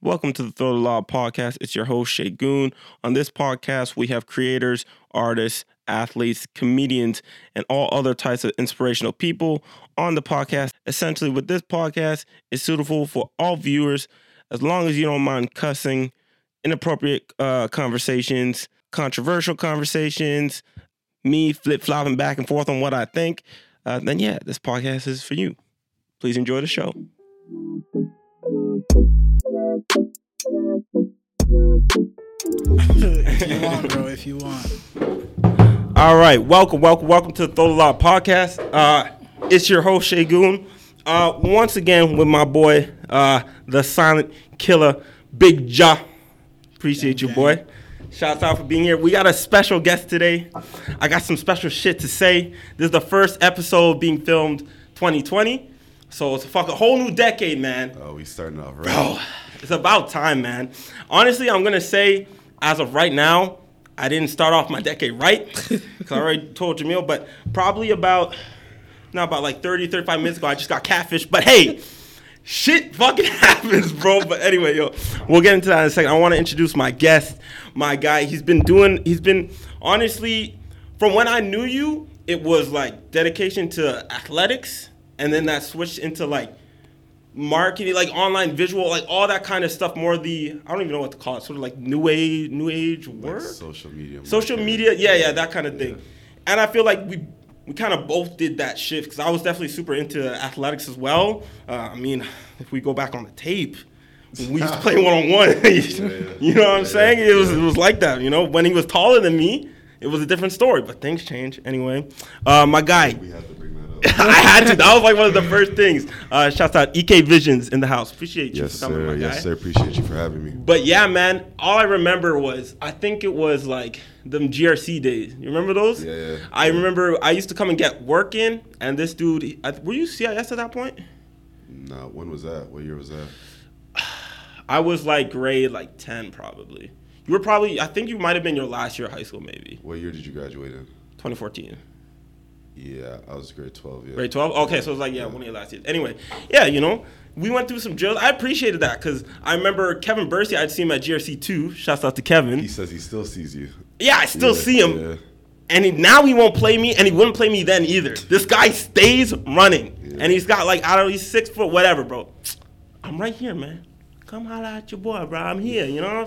Welcome to the Throw the Law podcast. It's your host, Shay Goon. On this podcast, we have creators, artists, athletes, comedians, and all other types of inspirational people on the podcast. Essentially, with this podcast, it's suitable for all viewers as long as you don't mind cussing, inappropriate uh, conversations, controversial conversations, me flip flopping back and forth on what I think. Uh, then, yeah, this podcast is for you. Please enjoy the show. If you want, bro. If you want. All right, welcome, welcome, welcome to the Throw the Lot podcast. Uh, it's your host Shay Goon. Uh, once again with my boy, uh, the silent killer, Big Ja. Appreciate you, boy. Shouts out for being here. We got a special guest today. I got some special shit to say. This is the first episode being filmed 2020, so it's a fucking whole new decade, man. Oh, we starting off right. Bro, it's about time, man. Honestly, I'm gonna say, as of right now, I didn't start off my decade right. Cause I already told Jamil, but probably about not about like 30, 35 minutes ago, I just got catfished. But hey, shit fucking happens, bro. But anyway, yo, we'll get into that in a second. I want to introduce my guest, my guy. He's been doing, he's been honestly, from when I knew you, it was like dedication to athletics, and then that switched into like marketing, like online visual, like all that kind of stuff. More the I don't even know what to call it, sort of like new age, new age Like work, social media. social marketing. media. Yeah, yeah, that kind of thing. And I feel like we we kind of both did that shift because I was definitely super into athletics as well. Uh, I mean, if we go back on the tape. We used to play one on one. You know what I'm Yeah, saying? It was yeah. it was like that. You know, when he was taller than me, it was a different story. But things change anyway. Uh, my guy, We had to bring that up. I had to. That was like one of the first things. Uh, shouts out EK Visions in the house. Appreciate you yes, for coming, sir. Yes, sir. Appreciate you for having me. But yeah, man, all I remember was I think it was like them GRC days. You remember those? Yeah, yeah. I remember I used to come and get work in, and this dude, I, were you CIS at that point? No, when was that? What year was that? I was like grade like ten probably. You were probably, I think you might have been your last year of high school, maybe What year did you graduate in? 2014. Yeah, I was grade 12. Yeah. Grade 12? Okay, so it was like, yeah, one of your last years. Anyway, yeah, you know, we went through some drills. I appreciated that because I remember Kevin Bursey, I'd seen him at GRC 2. Shouts out to Kevin. He says he still sees you. yeah, I still Yeah, see him. yeah. And he, now he won't play me, and he wouldn't play me then either. This guy stays running. Yeah. And he's got like, I don't know, he's six foot, whatever, bro. I'm right here, man. Come holla at your boy, bro. I'm here, you know?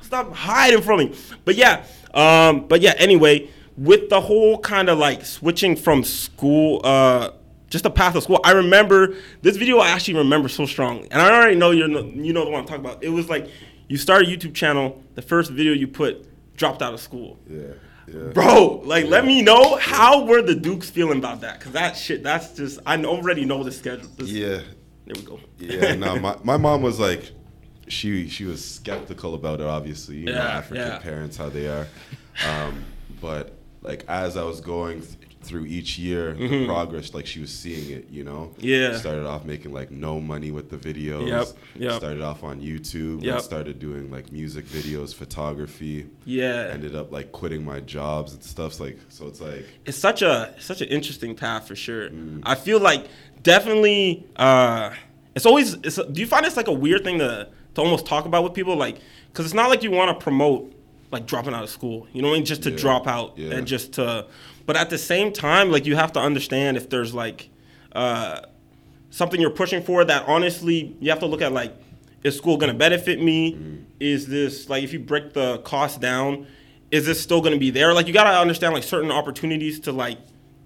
Stop hiding from me. But yeah, um, but yeah, anyway, with the whole kind of like switching from school, uh, just the path of school, I remember this video I actually remember so strongly. And I already know you know you know the one I'm talking about. It was like you start a YouTube channel, the first video you put dropped out of school. Yeah. Yeah. Bro, like, let me know how were the Dukes feeling about that? Cause that shit, that's just I already know the schedule. This- Yeah. there we go. Yeah. No, my, my mom was like, she she was skeptical about it. Obviously, you know, African yeah. parents how they are. Um, but like as I was going th- through each year, the progress, like she was seeing it. You know. Mm-hmm. Yeah. Started off making like no money with the videos. Yep, yep. Started off on YouTube. Yep. And started doing like music videos, photography. yeah, Ended up like quitting my jobs and stuff. So, like so, it's like it's such a such an interesting path for sure. Mm. I feel like definitely uh it's always it's do you find it's like a weird thing to to almost talk about with people like cuz it's not like you want to promote like dropping out of school. You know what I mean? Just to Yeah, drop out yeah. and just to but at the same time like you have to understand if there's like uh something you're pushing for that honestly you have to look at like is school going to benefit me Mm. is this like if you break the cost down is this still going to be there like you got to understand like certain opportunities to like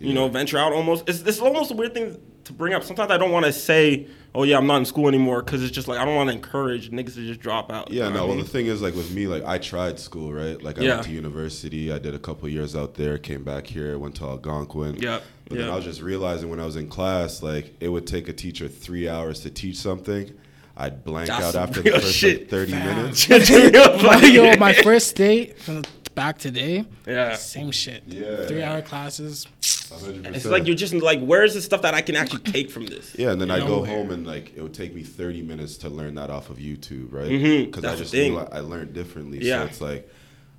you know venture out almost it's, it's almost a weird thing to bring up sometimes i don't want to say oh yeah i'm not in school anymore because it's just like i don't want to encourage niggas to just drop out Yeah, no. what I Well, the thing is, like with me, like I tried school, right? Like I Yeah. went to university. I did a couple years out there. Came back here. Went to Algonquin. Yep, But then. I was just realizing when I was in class, like it would take a teacher three hours to teach something. I'd blank That's out after the first like, thirty Fam. minutes. My, yo, my first day from back today. Yeah. Same shit. Yeah. Three hour classes. 100%. it's like you're just like where's the stuff that i can actually take from this Yeah, and then I'd go Nowhere. home and like it would take me 30 minutes to learn that off of YouTube, right? Mhm, Because that's I just knew I, I learned differently. Yeah. So it's like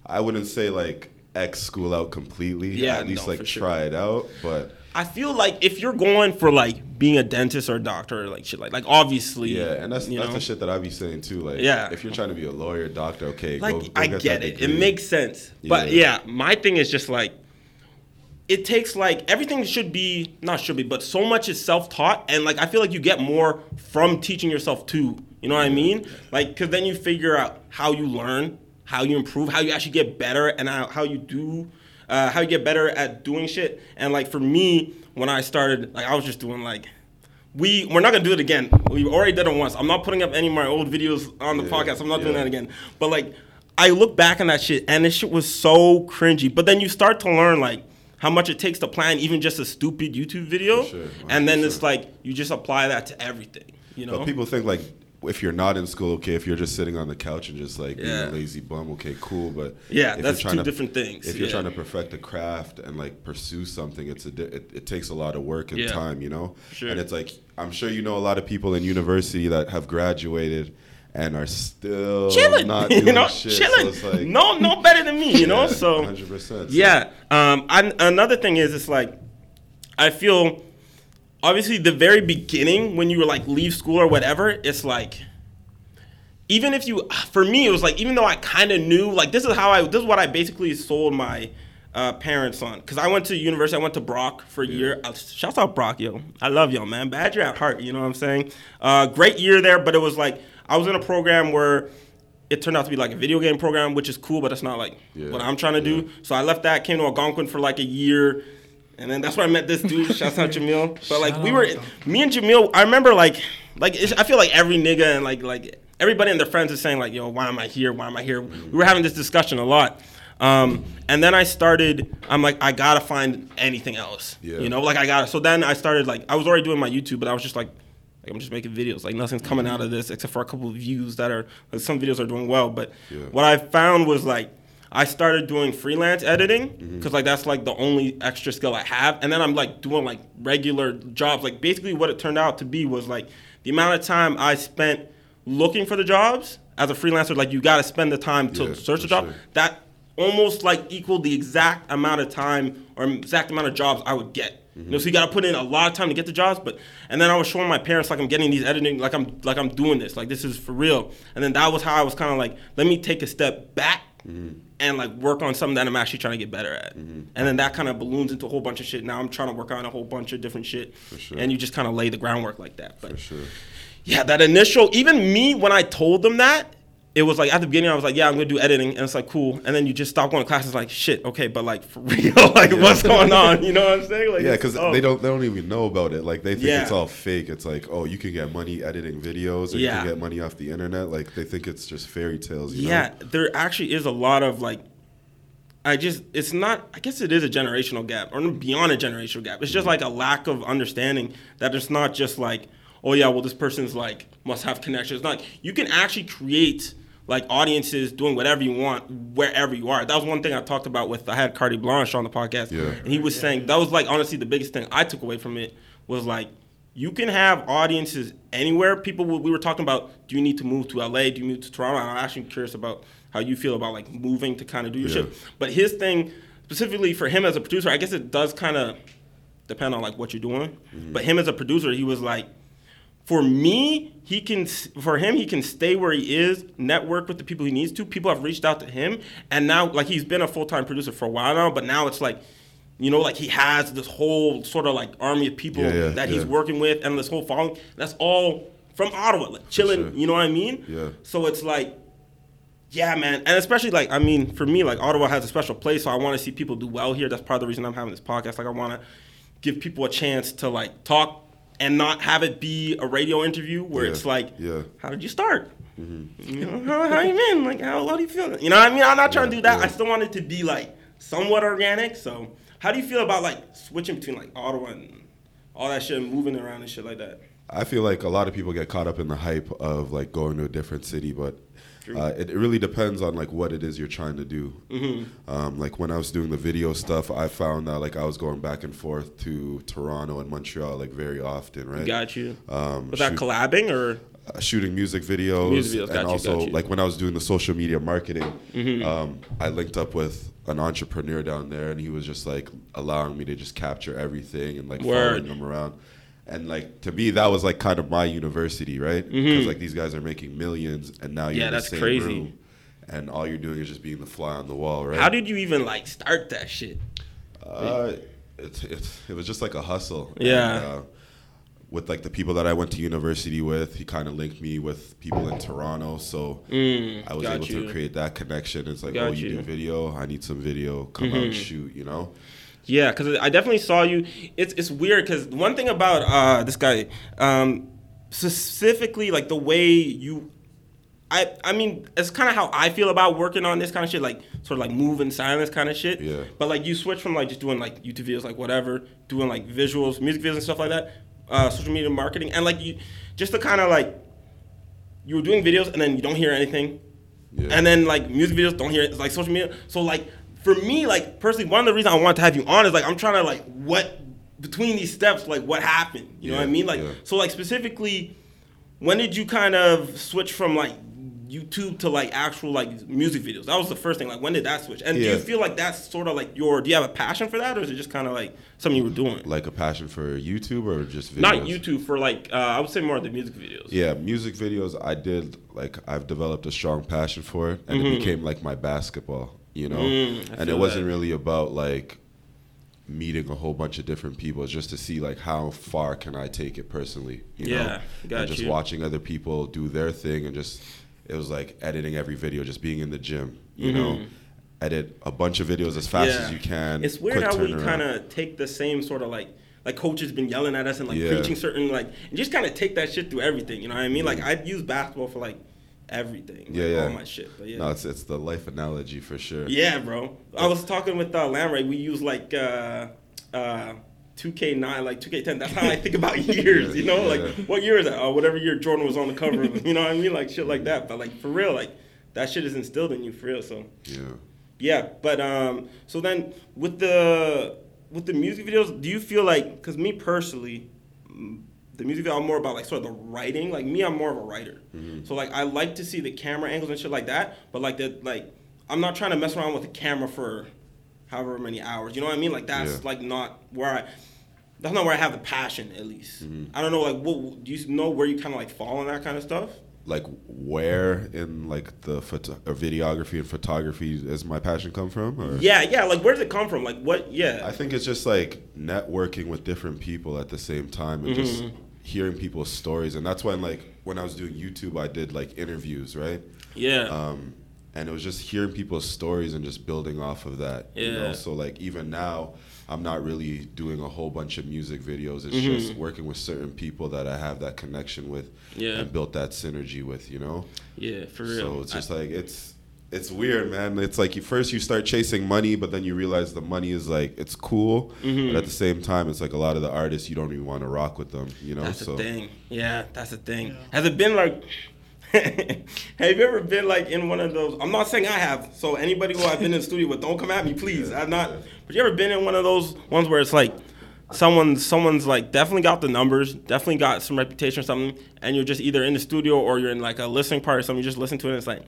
I wouldn't say like X school out completely. Yeah, at least no, like for sure. try it out. But I feel like if you're going for like being a dentist or a doctor or like shit like like obviously Yeah, and that's that's know, the shit that I be saying too. Like, Yeah. if you're trying to be a lawyer, doctor, okay, like go, go I get, get that it. It makes sense. But Yeah. yeah, my thing is just like it takes like everything should be not should be, but so much is self taught, and like I feel like you get more from teaching yourself too. You know what I mean? Like because then you figure out how you learn, how you improve, how you actually get better, and how, how you do. Uh, how you get better at doing shit, and like for me, when I started, like I was just doing like we we're not gonna do it again. We already did it once. I'm not putting up any of my old videos on the Yeah, podcast. I'm not doing that again. But like, I look back on that shit, and this shit was so cringy. But then you start to learn like how much it takes to plan even just a stupid YouTube video, sure, and then it's like you just apply that to everything. You know? But people think like if you're not in school, okay, if you're just sitting on the couch and just like being a lazy bum, okay, cool. But Yeah, that's trying two different things, If you're trying to perfect a craft and like pursue something, it's a di- it, it takes a lot of work and Yeah. time, you know. Sure. And it's like I'm sure you know a lot of people in university that have graduated and are still chilling, not doing you know, shit. chilling. So like no, no better than me, you know. so 100. percent Yeah. Um, I, another thing is, it's like, I feel, obviously, the very beginning when you were like leave school or whatever, it's like, even if you, for me, it was like, even though I kind of knew, like, this is how I, this is what I basically sold my uh, parents on. Because I went to university, I went to Brock for a year. Uh, shouts out Brock, yo. I love y'all, man. Badger at heart, you know what I'm saying? Uh, great year there, but it was like, I was in a program where, it turned out to be like a video game program, which is cool, but that's not like Yeah, what I'm trying to do. So I left that, came to Algonquin for like a year, and then that's where I met this dude. Shouts out Jamil. But like we were, out. me and Jamil. I remember like, like it's, I feel like every nigga and like like everybody and their friends is saying like, yo, why am I here? Why am I here? We were having this discussion a lot. Um, and then I started. I'm like, I gotta find anything else. Yeah. You know, like I gotta. So then I started like I was already doing my YouTube, but I was just like. Like I'm just making videos. Like nothing's coming out of this except for a couple of views that are. Like some videos are doing well, but Yeah. what I found was like I started doing freelance editing mm-hmm. because like that's like the only extra skill I have, and then I'm like doing like regular jobs. Like basically, what it turned out to be was like the amount of time I spent looking for the jobs as a freelancer. Like you got to spend the time to Yeah, search a job. sure. That almost like equaled the exact amount of time or exact amount of jobs I would get. You know, mm-hmm. so you got to put in a lot of time to get the jobs, but and then I was showing my parents like I'm getting these editing, like I'm like I'm doing this, like this is for real. And then that was how I was kind of like, let me take a step back mm-hmm. And like work on something that I'm actually trying to get better at. Mm-hmm. And then that kind of balloons into a whole bunch of shit. Now I'm trying to work on a whole bunch of different shit, sure. and you just kind of lay the groundwork like that. But for sure. yeah, that initial, even me when I told them that, it was like at the beginning I was like, yeah, I'm gonna do editing, and it's like cool, and then you just stop going to class. It's like shit, okay, but like for real, like what's going on? You know what I'm saying? Like, Yeah, because oh. they don't they don't even know about it. Like they think Yeah. it's all fake. It's like, oh, you can get money editing videos, or you can get money off the internet. Like they think it's just fairy tales. You Yeah, know? there actually is a lot of like. I just, it's not, I guess it is a generational gap or beyond a generational gap. It's just mm-hmm. like a lack of understanding that it's not just like, oh yeah, well, this person's like, must have connections. Not, you can actually create like audiences doing whatever you want wherever you are. That was one thing I talked about with, I had Cardi Blanche on the podcast. Yeah. And he was saying, that was like honestly the biggest thing I took away from it was like, you can have audiences anywhere. People, we were talking about, do you need to move to LA? Do you move to Toronto? I'm actually curious about how you feel about like moving to kind of do your Yeah. shit. But his thing, specifically for him as a producer, I guess it does kind of depend on like what you're doing. Mm-hmm. But him as a producer, he was like, for me, he can for him he can stay where he is, network with the people he needs to. People have reached out to him, and now like he's been a full time producer for a while now, but now it's like. You know, like he has this whole sort of like army of people Yeah, yeah, that he's working with, and this whole following. That's all from Ottawa, like chilling. sure. You know what I mean? Yeah. So it's like, yeah, man, and especially like I mean, for me, like Ottawa has a special place, so I want to see people do well here. That's part of the reason I'm having this podcast. Like I want to give people a chance to like talk and not have it be a radio interview where Yeah, it's like, yeah. how did you start? Mm-hmm. You know, how, how you been? Like how, how do you feel? You know what I mean? I'm not trying to do that. yeah. I still want it to be like somewhat organic. So how do you feel about like switching between like Ottawa and all that shit, and moving around and shit like that? I feel like a lot of people get caught up in the hype of like going to a different city, but uh, it, it really depends on like what it is you're trying to do. Mm-hmm. Um, like when I was doing the video stuff, I found that like I was going back and forth to Toronto and Montreal like very often, right? Got you. Um, Was that shoot- collabing or? uh, shooting music videos, Music videos, and you, also like when I was doing the social media marketing, Mm-hmm. um, I linked up with an entrepreneur down there, and he was just like allowing me to just capture everything and like Word. following him around. And like to me, that was like kind of my university, right? Because like these guys are making millions, and now you're Mm-hmm. Yeah, in the that's same crazy. room, and all you're doing is just being the fly on the wall, right? How did you even like start that shit? Uh, it's, it's, it was just like a hustle. Yeah. And, uh, with like the people that I went to university with, he kind of linked me with people in Toronto, so Mm, I was able you. to create that connection. It's like, Got oh, you, you. do video, I need some video, come out and shoot, you know? Yeah, because I definitely saw you. It's it's weird because one thing about uh, this guy, um, specifically like the way you, I I mean it's kind of how I feel about working on this kind of shit, like sort of like move in silence kind of shit. Yeah. But like you switch from like just doing like YouTube videos, like whatever, doing like visuals, music videos and stuff like that, uh, social media marketing, and like you, just to kind of like, you were doing videos and then you don't hear anything, Yeah. and then like music videos don't hear it. It's like social media. So like for me, like personally, one of the reasons I wanted to have you on is like I'm trying to like what between these steps, like what happened. You know what I mean? Like yeah. so like specifically, when did you kind of switch from like YouTube to like actual like music videos? That was the first thing. Like when did that switch? And do you feel like that's sort of like your? Do you have a passion for that, or is it just kind of like something you were doing? Like a passion for YouTube or just videos? Not YouTube for like uh, I would say more of the music videos. Yeah, music videos. I did like I've developed a strong passion for it, and it became like my basketball, you know. Mm-hmm. Mm, and it wasn't that. really about like meeting a whole bunch of different people. It's just to see like how far can I take it personally, you know. Yeah, got and just you. watching other people do their thing, and just it was like editing every video, just being in the gym, you know. Edit a bunch of videos as fast as you can. Mm-hmm. It's weird how we kind of take the same sort of like like coaches been yelling at us and like Yeah. preaching certain like and just kind of take that shit through everything. You know what I mean? Like I'd use basketball for like everything. Yeah, like, yeah. All my shit. But yeah. No, it's it's the life analogy for sure. yeah, bro. I was talking with uh, Lamray. We use like uh, uh, 2K9, like 2K10. That's how I think about years. You know, Yeah. like what year is that? Oh, whatever year Jordan was on the cover. of, You know what I mean? Like shit like that. But like for real, like that shit is instilled in you for real. So. Yeah. Yeah, but um, so then with the with the music videos, do you feel like? Because me personally, mm, the music video I'm more about like sort of the writing. Like me, I'm more of a writer. Mm-hmm. So like I like to see the camera angles and shit like that. But like that, like I'm not trying to mess around with the camera for however many hours. You know what I mean? Like that's Yeah. like not where I. That's not where I have the passion, at least. Mm-hmm. I don't know, like, what do you know where you kind of like fall on that kind of stuff? Like where in like the photo- or videography and photography does my passion come from or Yeah, yeah. Like, where does it come from? Like, what? Yeah. i think it's just like networking with different people at the same time and just Mm-hmm. hearing people's stories and that's when like when i was doing youtube i did like interviews right yeah. um and it was just hearing people's stories and just building off of that you Yeah. know so like even now i'm not really doing a whole bunch of music videos it's Mm-hmm. just working with certain people that i have that connection with Yeah. and built that synergy with you know yeah, for real. so it's I- just like it's it's weird, man. It's like you first you start chasing money, but then you realize the money is like it's cool, Mm-hmm. but at the same time, it's like a lot of the artists you don't even want to rock with them, you know. That's so the thing. Yeah, that's the thing. Has it been like? have you ever been like in one of those? I'm not saying I have. So anybody who I've been in the studio with, don't come at me, please. I've not. But you ever been in one of those ones where it's like, someone, someone's like definitely got the numbers, definitely got some reputation or something, and you're just either in the studio or you're in like a listening part or something. You just listen to it and it's like.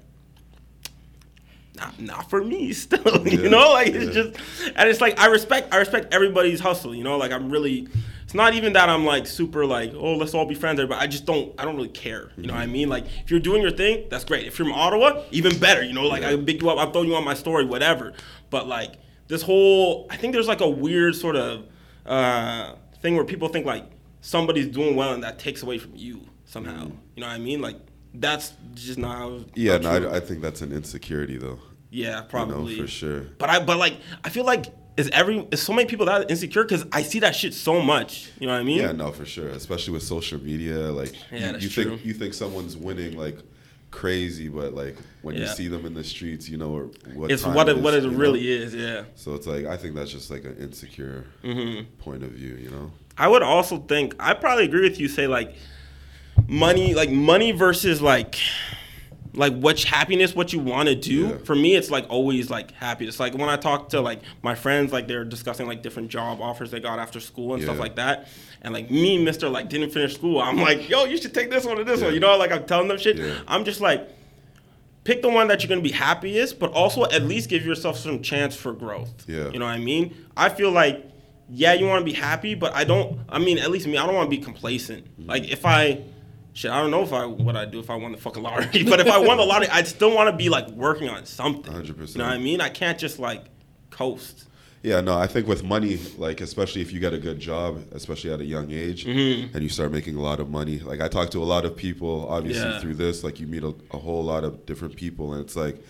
Not, not for me still you Yeah, know like it's yeah. just and it's like I respect I respect everybody's hustle, you know. Like I'm really, it's not even that I'm like super like oh let's all be friends, there, but I just don't I don't really care, you know what I mean? Like if you're doing your thing, that's great. If you're from Ottawa, even better, you know. Like I pick you up, I'm throwing you on my story, whatever. But like this whole, I think there's like a weird sort of uh, thing where people think like somebody's doing well and that takes away from you somehow. You know what I mean? Like that's just not. yeah, not no. I, I think that's an insecurity though. yeah, You know, probably for sure. but I but like I feel like is every is so many people that insecure because I see that shit so much. You know what I mean? Yeah, no, for sure. Especially with social media, like Yeah, you, you think you think someone's winning like crazy, but like when you see them in the streets, you know what it's what it, is, what it you know? really is. Yeah. So it's like I think that's just like an insecure Mm-hmm. point of view, you know. I would also think I probably agree with you. Say like money, like money versus like like which happiness what you want to do Yeah. for me it's like always like happiness like when i talk to like my friends like they're discussing like different job offers they got after school and stuff like that and like me mr like didn't finish school i'm like yo you should take this one or this Yeah. one you know like i'm telling them shit Yeah. i'm just like pick the one that you're gonna be happiest, but also at least give yourself some chance for growth. Yeah. You know what I mean? I feel like, yeah, you want to be happy, but I don't. I mean, at least me, I don't want to be complacent. Mm-hmm. Like if I, shit, I don't know if I what I do if I won the fucking lottery, but if I won the lottery, I'd still want to be like working on something. 100%. You know what I mean? I can't just like coast. Yeah, no, I think with money, like especially if you get a good job, especially at a young age, Mm-hmm. and you start making a lot of money. Like I talk to a lot of people, obviously Yeah. through this, like you meet a, a whole lot of different people, and it's like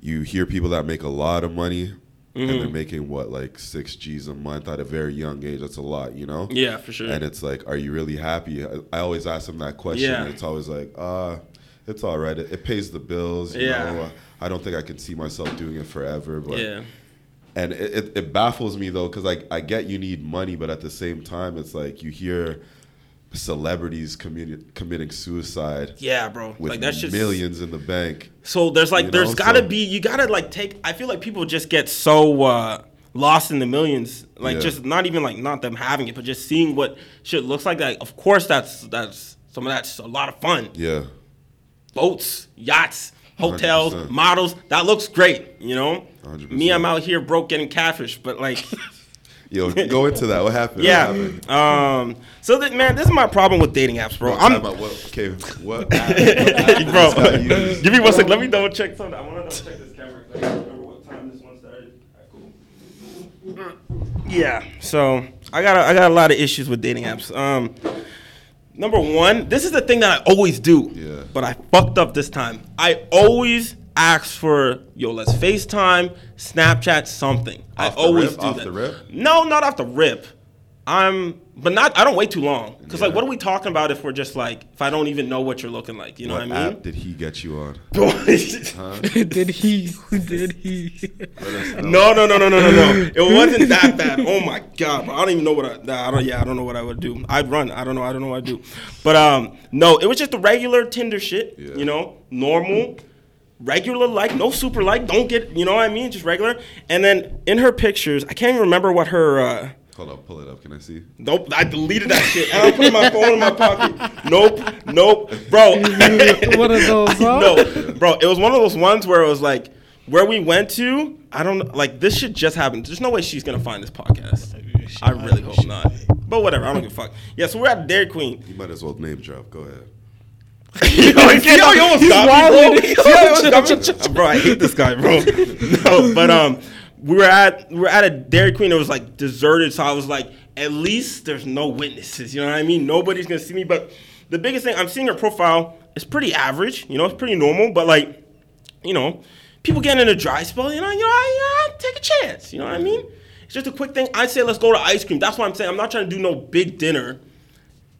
you hear people that make a lot of money, and Mm-hmm. they're making what like six G's a month at a very young age. That's a lot, you know. Yeah, for sure. And it's like, are you really happy? I, I always ask them that question. Yeah. And it's always like, uh, it's all right. It, it pays the bills. You Yeah. know? I don't think I can see myself doing it forever. But yeah. and it, it, it baffles me though because like I get you need money, but at the same time, it's like you hear celebrities committing committing suicide Yeah, bro. with like that's just millions in the bank. So there's like You there's know, gotta so- be you gotta like take I feel like people just get so uh lost in the millions. Like Yeah. just not even like not them having it, but just seeing what shit looks like. Like of course that's that's some of that's a lot of fun. Yeah, Boats, yachts, hotels, 100%. models. That looks great, you know? 100%. Me, I'm out here broke getting catfish, but like yo, go into that. What happened? yeah. What happened? Um so that man, this is my problem with dating apps, bro. I'm time out. What, okay, what? app- what app bro, this guy use? give me one sec. Let me double check something. I want to double check this camera. 'cause I don't remember what time this one started. Alright, cool. Yeah. So I got a, I got a lot of issues with dating apps. Um, number one, this is the thing that I always do. Yeah. But I fucked up this time. I always ask for yo, let's FaceTime, Snapchat, something. Off I the always rip? do Off that. the rip? No, not off the rip. I'm, but not. I don't wait too long. Cause like, what are we talking about if we're just like, if I don't even know what you're looking like? You know What what I mean? app did he get you on? did he? Did he? No, no, no, no, no, no, no. It wasn't that bad. Oh my god, bro. I don't even know what I. Nah, I don't. Yeah, I don't know what I would do. I'd run. I don't know. I don't know what I'd do. But um, no, it was just the regular Tinder shit. Yeah. You know, normal, regular like, no super like. Don't get. You know what I mean? Just regular. And then in her pictures, I can't even remember what her. uh Hold up, pull it up. Can I see? Nope, I deleted that shit. And I put my phone in my pocket. Nope, nope, bro. One of those, huh? no, bro. It was one of those ones where it was like, where we went to. I don't like this shit just happened. There's no way she's gonna find this podcast. I really hope not. But whatever, I don't give a fuck. Yeah, so we're at Dairy Queen. You might as well name drop. Go ahead. you know, see how he almost He's got me, wilding. bro? See how he almost got me? bro, I hate this guy, bro. No, but um, we were at we were at a Dairy Queen. It was like deserted, so I was like, at least there's no witnesses. You know what I mean? Nobody's gonna see me. But the biggest thing, I'm seeing her profile. It's pretty average. You know, it's pretty normal. But like, you know, people getting in a dry spell. You know, you know, I, I take a chance. You know what I mean? It's just a quick thing. I say let's go to ice cream. That's what I'm saying. I'm not trying to do no big dinner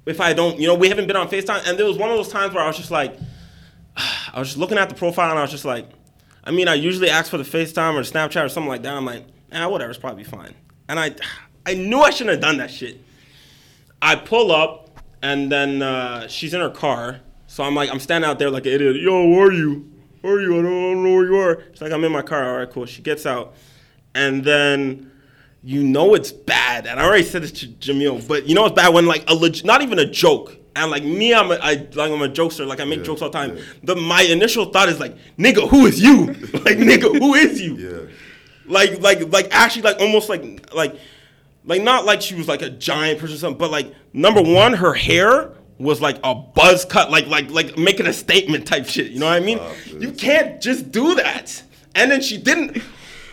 if I don't, you know, we haven't been on FaceTime. And there was one of those times where I was just like, I was just looking at the profile and I was just like, I mean, I usually ask for the FaceTime or Snapchat or something like that. I'm like, ah, whatever, it's probably fine. And I, I knew I shouldn't have done that shit. I pull up and then uh, she's in her car. So I'm like, I'm standing out there like an idiot. Yo, where are you? Where are you? I don't, I don't know where you are. She's like, I'm in my car. All right, cool. She gets out. And then you know it's bad. And I already said this to Jamil, but you know it's bad when like a leg- not even a joke. And like me, I'm a, I like I'm a jokester. Like I make Yeah, jokes all the time. yeah. The my initial thought is like, nigga, who is you? like nigga, who is you? Yeah. Like like like actually like almost like like like not like she was like a giant person or something, but like number one, her hair was like a buzz cut, like like like making a statement type shit. You know what I mean? You can't just do that. And then she didn't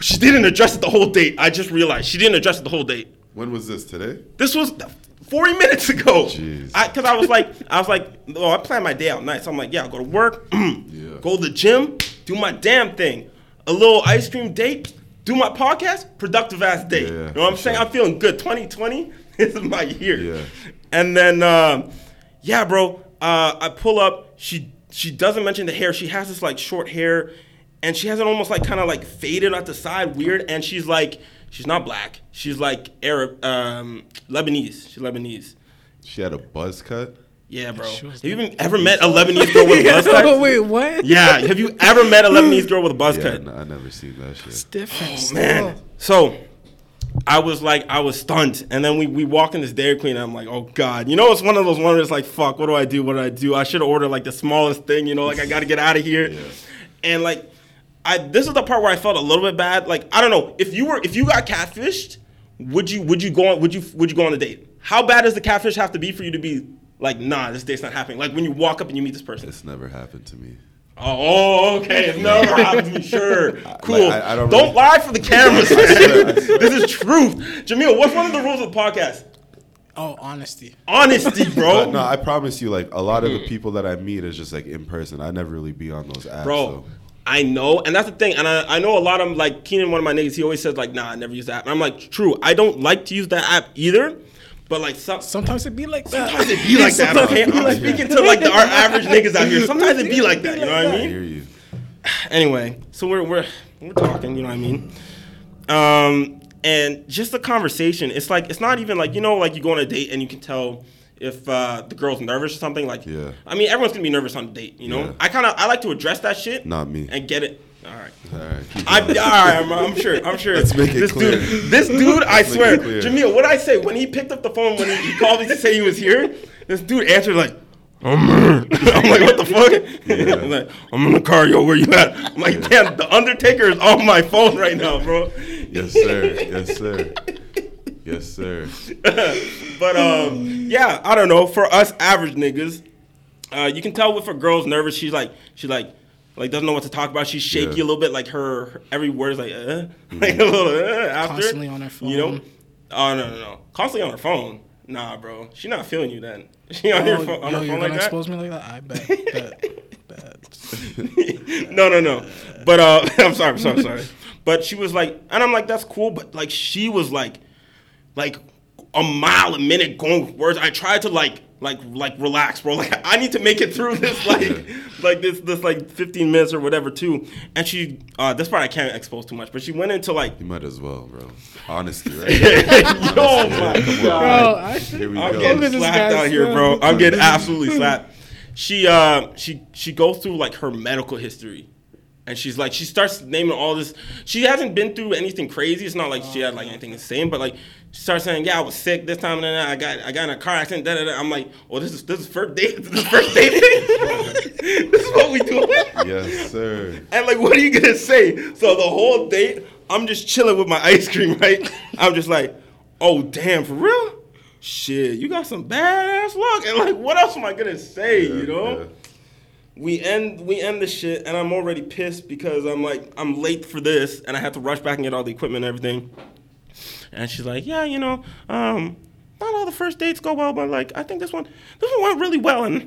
she didn't address it the whole date. I just realized she didn't address it the whole date. When was this today? This was 40 minutes ago. Jeez. I, Cause I was like, I was like, oh, I plan my day out nice. I'm like, yeah, I'll go to work, Yeah. go to the gym, do my damn thing. A little ice cream date, do my podcast, productive ass day. Yeah, you know what I'm saying? sure. I'm feeling good. 2020 this is my year. Yeah. And then, um, yeah, bro, uh, I pull up. She she doesn't mention the hair. She has this like short hair, and she has it almost like kind of like faded at the side, weird. And she's like, she's not black. She's like Arab, um, Lebanese. She's Lebanese. She had a buzz cut. Yeah, bro. She was Have you even ever met a Lebanese girl with a buzz cut? oh wait, what? Yeah. Have you ever met a Lebanese girl with a buzz Yeah, cut? n- I never seen that shit. It's different. Oh, man. So I was like, I was stunned. And then we, we walk in this Dairy Queen, and I'm like, oh God. You know, it's one of those ones where it's like, fuck, what do I do? What do I do? I should have ordered like the smallest thing, you know, like I got to get out of here. Yeah. And like, I this is the part where I felt a little bit bad. Like, I don't know, if you were, if you got catfished, would you, would you go on, would you, would you go on a date? How bad does the catfish have to be for you to be like, nah, this date's not happening? Like when you walk up and you meet this person. It's never happened to me. Oh, okay. It's never happened to me. Sure. Cool. I- I don't don't really- lie for the cameras, man. swear, I swear. this is truth. Jamil, what's one of the rules of the podcast? Oh, honesty. Honesty, bro. But no, I promise you, like a lot of the mm. people that I meet is just like in person. I never really be on those apps. bro. so. I know, and that's the thing. And I, I know a lot of them, like Keenan, one of my niggas, he always says, like, nah, I never use that app. And I'm like, true, I don't like to use that app either. But like some, Sometimes it be like that. sometimes it be like that, okay? I'm speaking to like the, our average niggas out here. Sometimes it be like that, you know what I I mean? hear you. anyway, so we're we're we're talking, you know what I mean? Um, and just the conversation, it's like it's not even like you know, like you go on a date and you can tell if uh, the girl's nervous or something. Like, Yeah. I mean, everyone's gonna be nervous on a date, you know. Yeah. I kind of I like to address that shit, Not me. and get it. All right. All right. I, all right, I'm, I'm sure. I'm sure. Let's make it this clear. dude, this dude, I swear. Jamil. What I say when he picked up the phone when he, he called me to say he was here? This dude answered like. I'm like, "What the fuck?" Yeah. I'm like, "I'm in the car, yo. Where you at?" I'm like, "Damn, the Undertaker is on my phone right now, bro." Yes, sir. Yes, sir. Yes, sir. but um, yeah, I don't know. For us average niggas, uh, you can tell if a girl's nervous. She's like, she like, like doesn't know what to talk about. She's shaky Yeah. a little bit. Like her, her every word is like, uh, like a little uh, after. Constantly on her phone. You know? phone. Oh no no no! Constantly on her phone. Nah, bro. She not feeling you then. She on Oh, her phone, on yo, her you're phone gonna like that. expose me like that? I bet. bet, bet. no, no, no. But uh, I'm sorry, I'm sorry, I'm sorry. But she was like, and I'm like, that's cool. But like, she was like, like a mile a minute going with words. I tried to like, like, like relax, bro. Like, I need to make it through this, like, like this, this like 15 minutes or whatever too. And she, uh, this part I can't expose too much, but she went into like, You might as well, bro. Honestly, right? yo, my Come on. Bro, I should. Here we I'm go. Getting slapped out here, bro. I'm getting absolutely slapped. She uh she she goes through like her medical history. And she's like, she starts naming all this. She hasn't been through anything crazy. It's not like she had like oh, anything insane, but like she starts saying, "Yeah, I was sick this time, and then I got I got in a car accident." Da, da, da. I'm like, "Oh, this is this is first date. This is first date. this is what we do Yes, sir. And like, what are you gonna say? So the whole date, I'm just chilling with my ice cream, right? I'm just like, oh damn, for real? Shit, you got some badass luck. And like, what else am I gonna say? you know? Yeah. We end we end the shit, and I'm already pissed because I'm like I'm late for this, and I have to rush back and get all the equipment and everything. And she's like, yeah, you know, um, not all the first dates go well, but like I think this one, this one went really well, and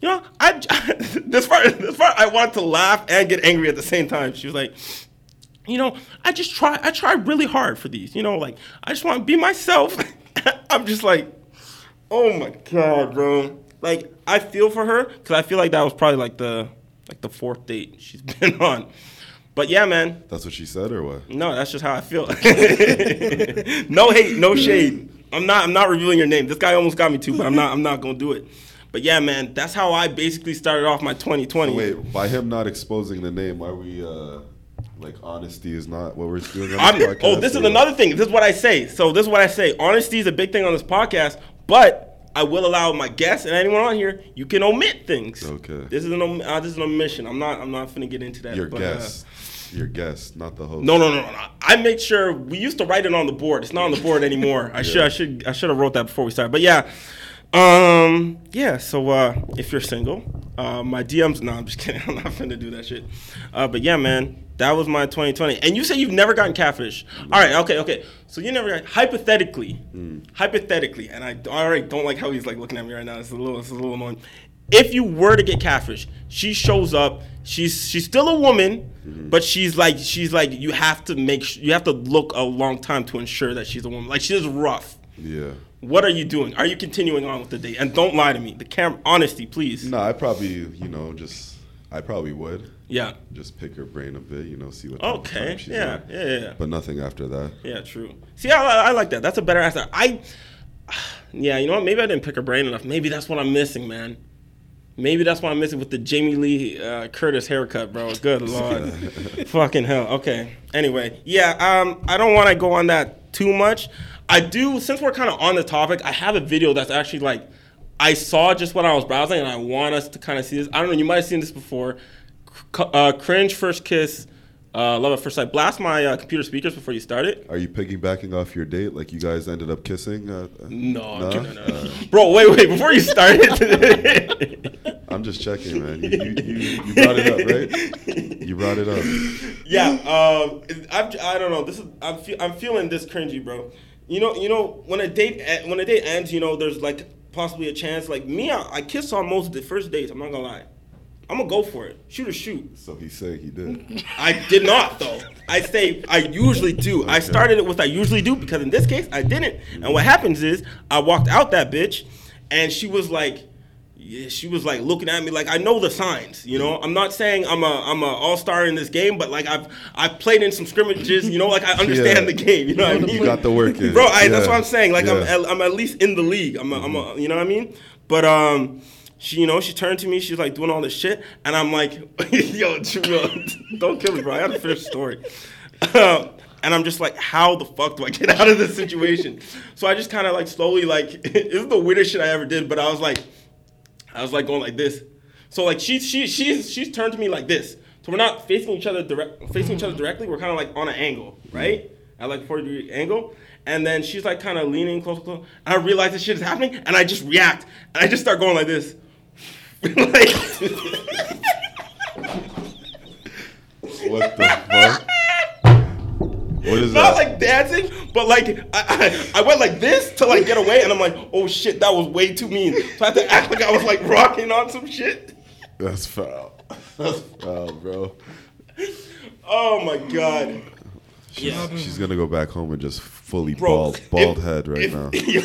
you know, I this part this part I wanted to laugh and get angry at the same time. She was like, you know, I just try I try really hard for these, you know, like I just want to be myself. I'm just like, oh my god, bro. Like I feel for her because I feel like that was probably like the like the fourth date she's been on. But yeah, man, That's what she said, or what? no, that's just how I feel. no hate, no shade. I'm not. I'm not revealing your name. This guy almost got me too, but I'm not. I'm not gonna do it. But yeah, man, that's how I basically started off my 2020. Wait, by him not exposing the name, are we uh like honesty is not what we're doing on this podcast? oh, this is another thing. This is what I say. So this is what I say. Honesty is a big thing on this podcast, but I will allow my guests and anyone on here. You can omit things. Okay. This is an om- uh, this is an omission. I'm not. I'm not finna get into that. Your but, uh. Your guest, not the host. No, no, no, no, no. I made sure we used to write it on the board. It's not on the board anymore. I should, I should, I should have wrote that before we started. But yeah, um, yeah. So uh, if you're single, uh, my DMs. No, I'm just kidding. I'm not finna do that shit. Uh, but yeah, man, that was my 2020. And you say you've never gotten catfish. All right, okay, okay. So you never got hypothetically, hypothetically, and I already don't like how he's like looking at me right now. It's a little, it's a little annoying. If you were to get catfish, she shows up. She's she's still a woman, mm-hmm. but she's like she's like you have to make you have to look a long time to ensure that she's a woman. Like she's rough. Yeah. What are you doing? Are you continuing on with the date? And don't lie to me. The camera, honesty, please. No, I probably, you know, just I probably would Yeah. just pick her brain a bit, you know, see what Okay. she's Yeah. on. Yeah. Yeah. But nothing after that. Yeah. True. See, I, I like that. That's a better answer. I Yeah, you know what? Maybe I didn't pick her brain enough. Maybe that's what I'm missing, man. Maybe that's what I'm missing with the Jamie Lee uh, Curtis haircut, bro. Good lord, fucking hell. Okay. Anyway, yeah. Um, I don't want to go on that too much. I do, since we're kind of on the topic. I have a video that's actually like, I saw just when I was browsing, and I want us to kind of see this. I don't know. You might have seen this before. Uh, cringe first kiss. Uh, love at first sight. Blast my uh, computer speakers before you start it. Are you piggybacking off your date? Like you guys ended up kissing? Uh, uh, No, no? no. Uh, Bro, wait, wait. Before you start it. I'm just checking, man. You, you, you, you brought it up, right? You brought it up. yeah, um, I'm, I don't know. This is I'm, fe- I'm feeling this cringy, bro. You know, you know when a date e- when a date ends, you know, there's like possibly a chance. Like me, I, I kiss on most of the first dates. I'm not gonna lie. I'm gonna go for it. Shoot or shoot. So he said he did. I did not though. I say I usually do. I started it with I usually do because in this case I didn't. And what happens is I walked out that bitch, and she was like, yeah, she was like looking at me like I know the signs. You know, I'm not saying I'm a I'm a all star in this game, but like I've I've played in some scrimmages. You know, like I understand Yeah. the game. You know what I You mean? got the work in. bro. I, That's what I'm saying. Like I'm at, I'm at least in the league. I'm a, I'm a, you know what I mean? But um. She, you know, she turned to me. She's like doing all this shit, and I'm like, "Yo, don't kill me, bro. I got to finish the story." Um, and I'm just like, "How the fuck do I get out of this situation?" So I just kind of like slowly, like, this is the weirdest shit I ever did. But I was like, I was like going like this. So like she she she's she's turned to me like this. So we're not facing each other direct facing each other directly. We're kind of like on an angle, right? At like 40 degree angle. And then she's like kind of leaning close, close. And I realize this shit is happening, and I just react, and I just start going like this, like. What the fuck? What is that? Not that? like dancing, but like I, I, I went like this to like get away, and I'm like, oh shit, that was way too mean. So I had to act like I was like rocking on some shit. That's foul. That's foul, bro. Oh my god. Yeah. She's gonna go back home and just fully Bro, bald, bald if- head right if, now. yo,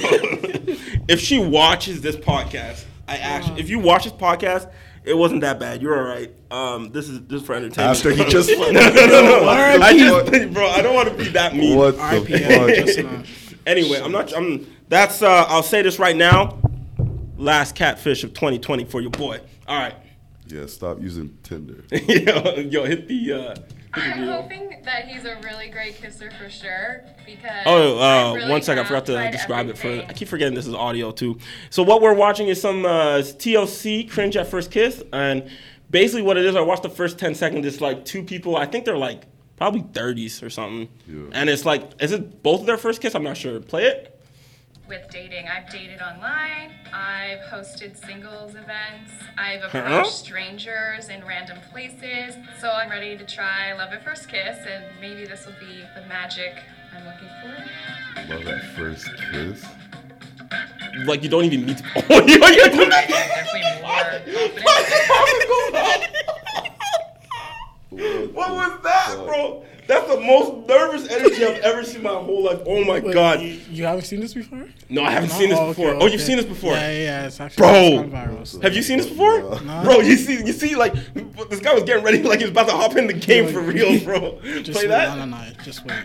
if she watches this podcast, I actually, if you watch this podcast, it wasn't that bad. You're all right. Um, this is this is for entertainment. After he just no, no, no, no. I RIP. just, bro, I don't want to be that mean. What the fuck? Anyway, I'm not. I'm. That's. Uh, I'll say this right now. Last catfish of 2020 for your boy. All right. Yeah, stop using Tinder. yo, yo, hit the. Uh, hit the I'm reel. hoping that he's a really great kisser for sure because. Oh, I uh, really one second. I forgot to tried describe it for. I keep forgetting this is audio too. So what we're watching is some uh, TLC cringe at first kiss, and basically what it is, I watched the first ten seconds. It's like two people. I think they're like probably 30s or something, Yeah. and it's like, is it both of their first kiss? I'm not sure. Play it. With dating, I've dated online. I've hosted singles events. I've Huh? approached strangers in random places. So I'm ready to try love at first kiss, and maybe this will be the magic I'm looking for. Love at first kiss. Like you don't even need to. Oh, you know, you do that. Definitely more confident. What was that, bro? That's the most nervous energy I've ever seen my whole life. Oh my Wait, god. You, you haven't seen this before? No, I haven't No? seen this Oh, before. okay, Oh, you've okay. seen this before. Yeah, yeah, yeah. It's actually Bro. gone viral. so- Have you seen this before? No. Bro, you see, you see, like this guy was getting ready, like he was about to hop in the game for real, bro. Just Play wait. that. No, no, no. Just wait.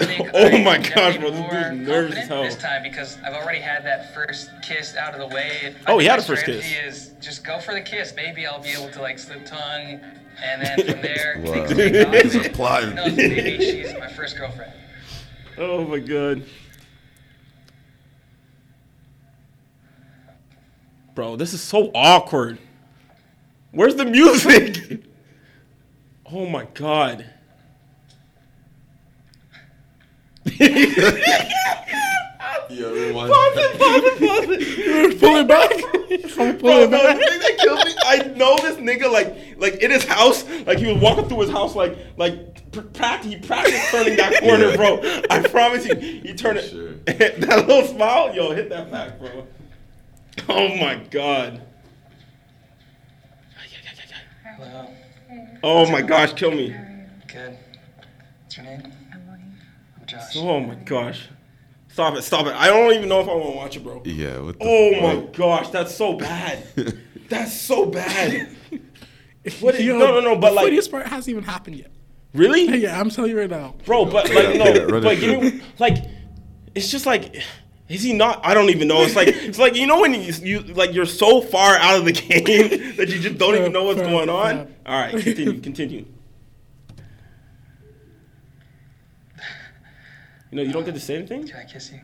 Oh I think Oh I'm my definitely gosh, bro, this dude's nervous as hell. This time because I've already had that first kiss out of the way. Oh, he had a first kiss. strategy Is just go for the kiss. Maybe I'll be able to like slip tongue, and then from there, Wow. things take off. He's. No, maybe she's my first girlfriend. Oh my god. Bro, this is so awkward. Where's the music? oh my god. Yeah, rewind. Pause it, pause it, pause it. Pull it back. I'm Bro, pulling no, it back. the thing that kills me, I know this nigga like like in his house, like he was walking through his house like like pr- prac- he practiced turning that corner, Yeah. bro. I promise you, he turned it. Sure. that little smile, yo, hit that back, bro. Oh my god. Well, Oh my gosh, kill me. good. What's your name? I'm Josh. Oh my gosh. Stop it, stop it. I don't even know if I want to watch it, bro. Yeah. What the Oh my gosh, that's so bad. That's so bad. What is- Yo, no, no, no, but the like- funniest part hasn't even happened yet. Really? Yeah, I'm telling you right now. Bro, but like yeah, no, run it but give me like it's just like Is he not? I don't even know. It's like it's like you know when you, you like you're so far out of the game that you just don't even know what's going on. All right, continue, continue. You know, you don't get to say anything. Can I kiss you?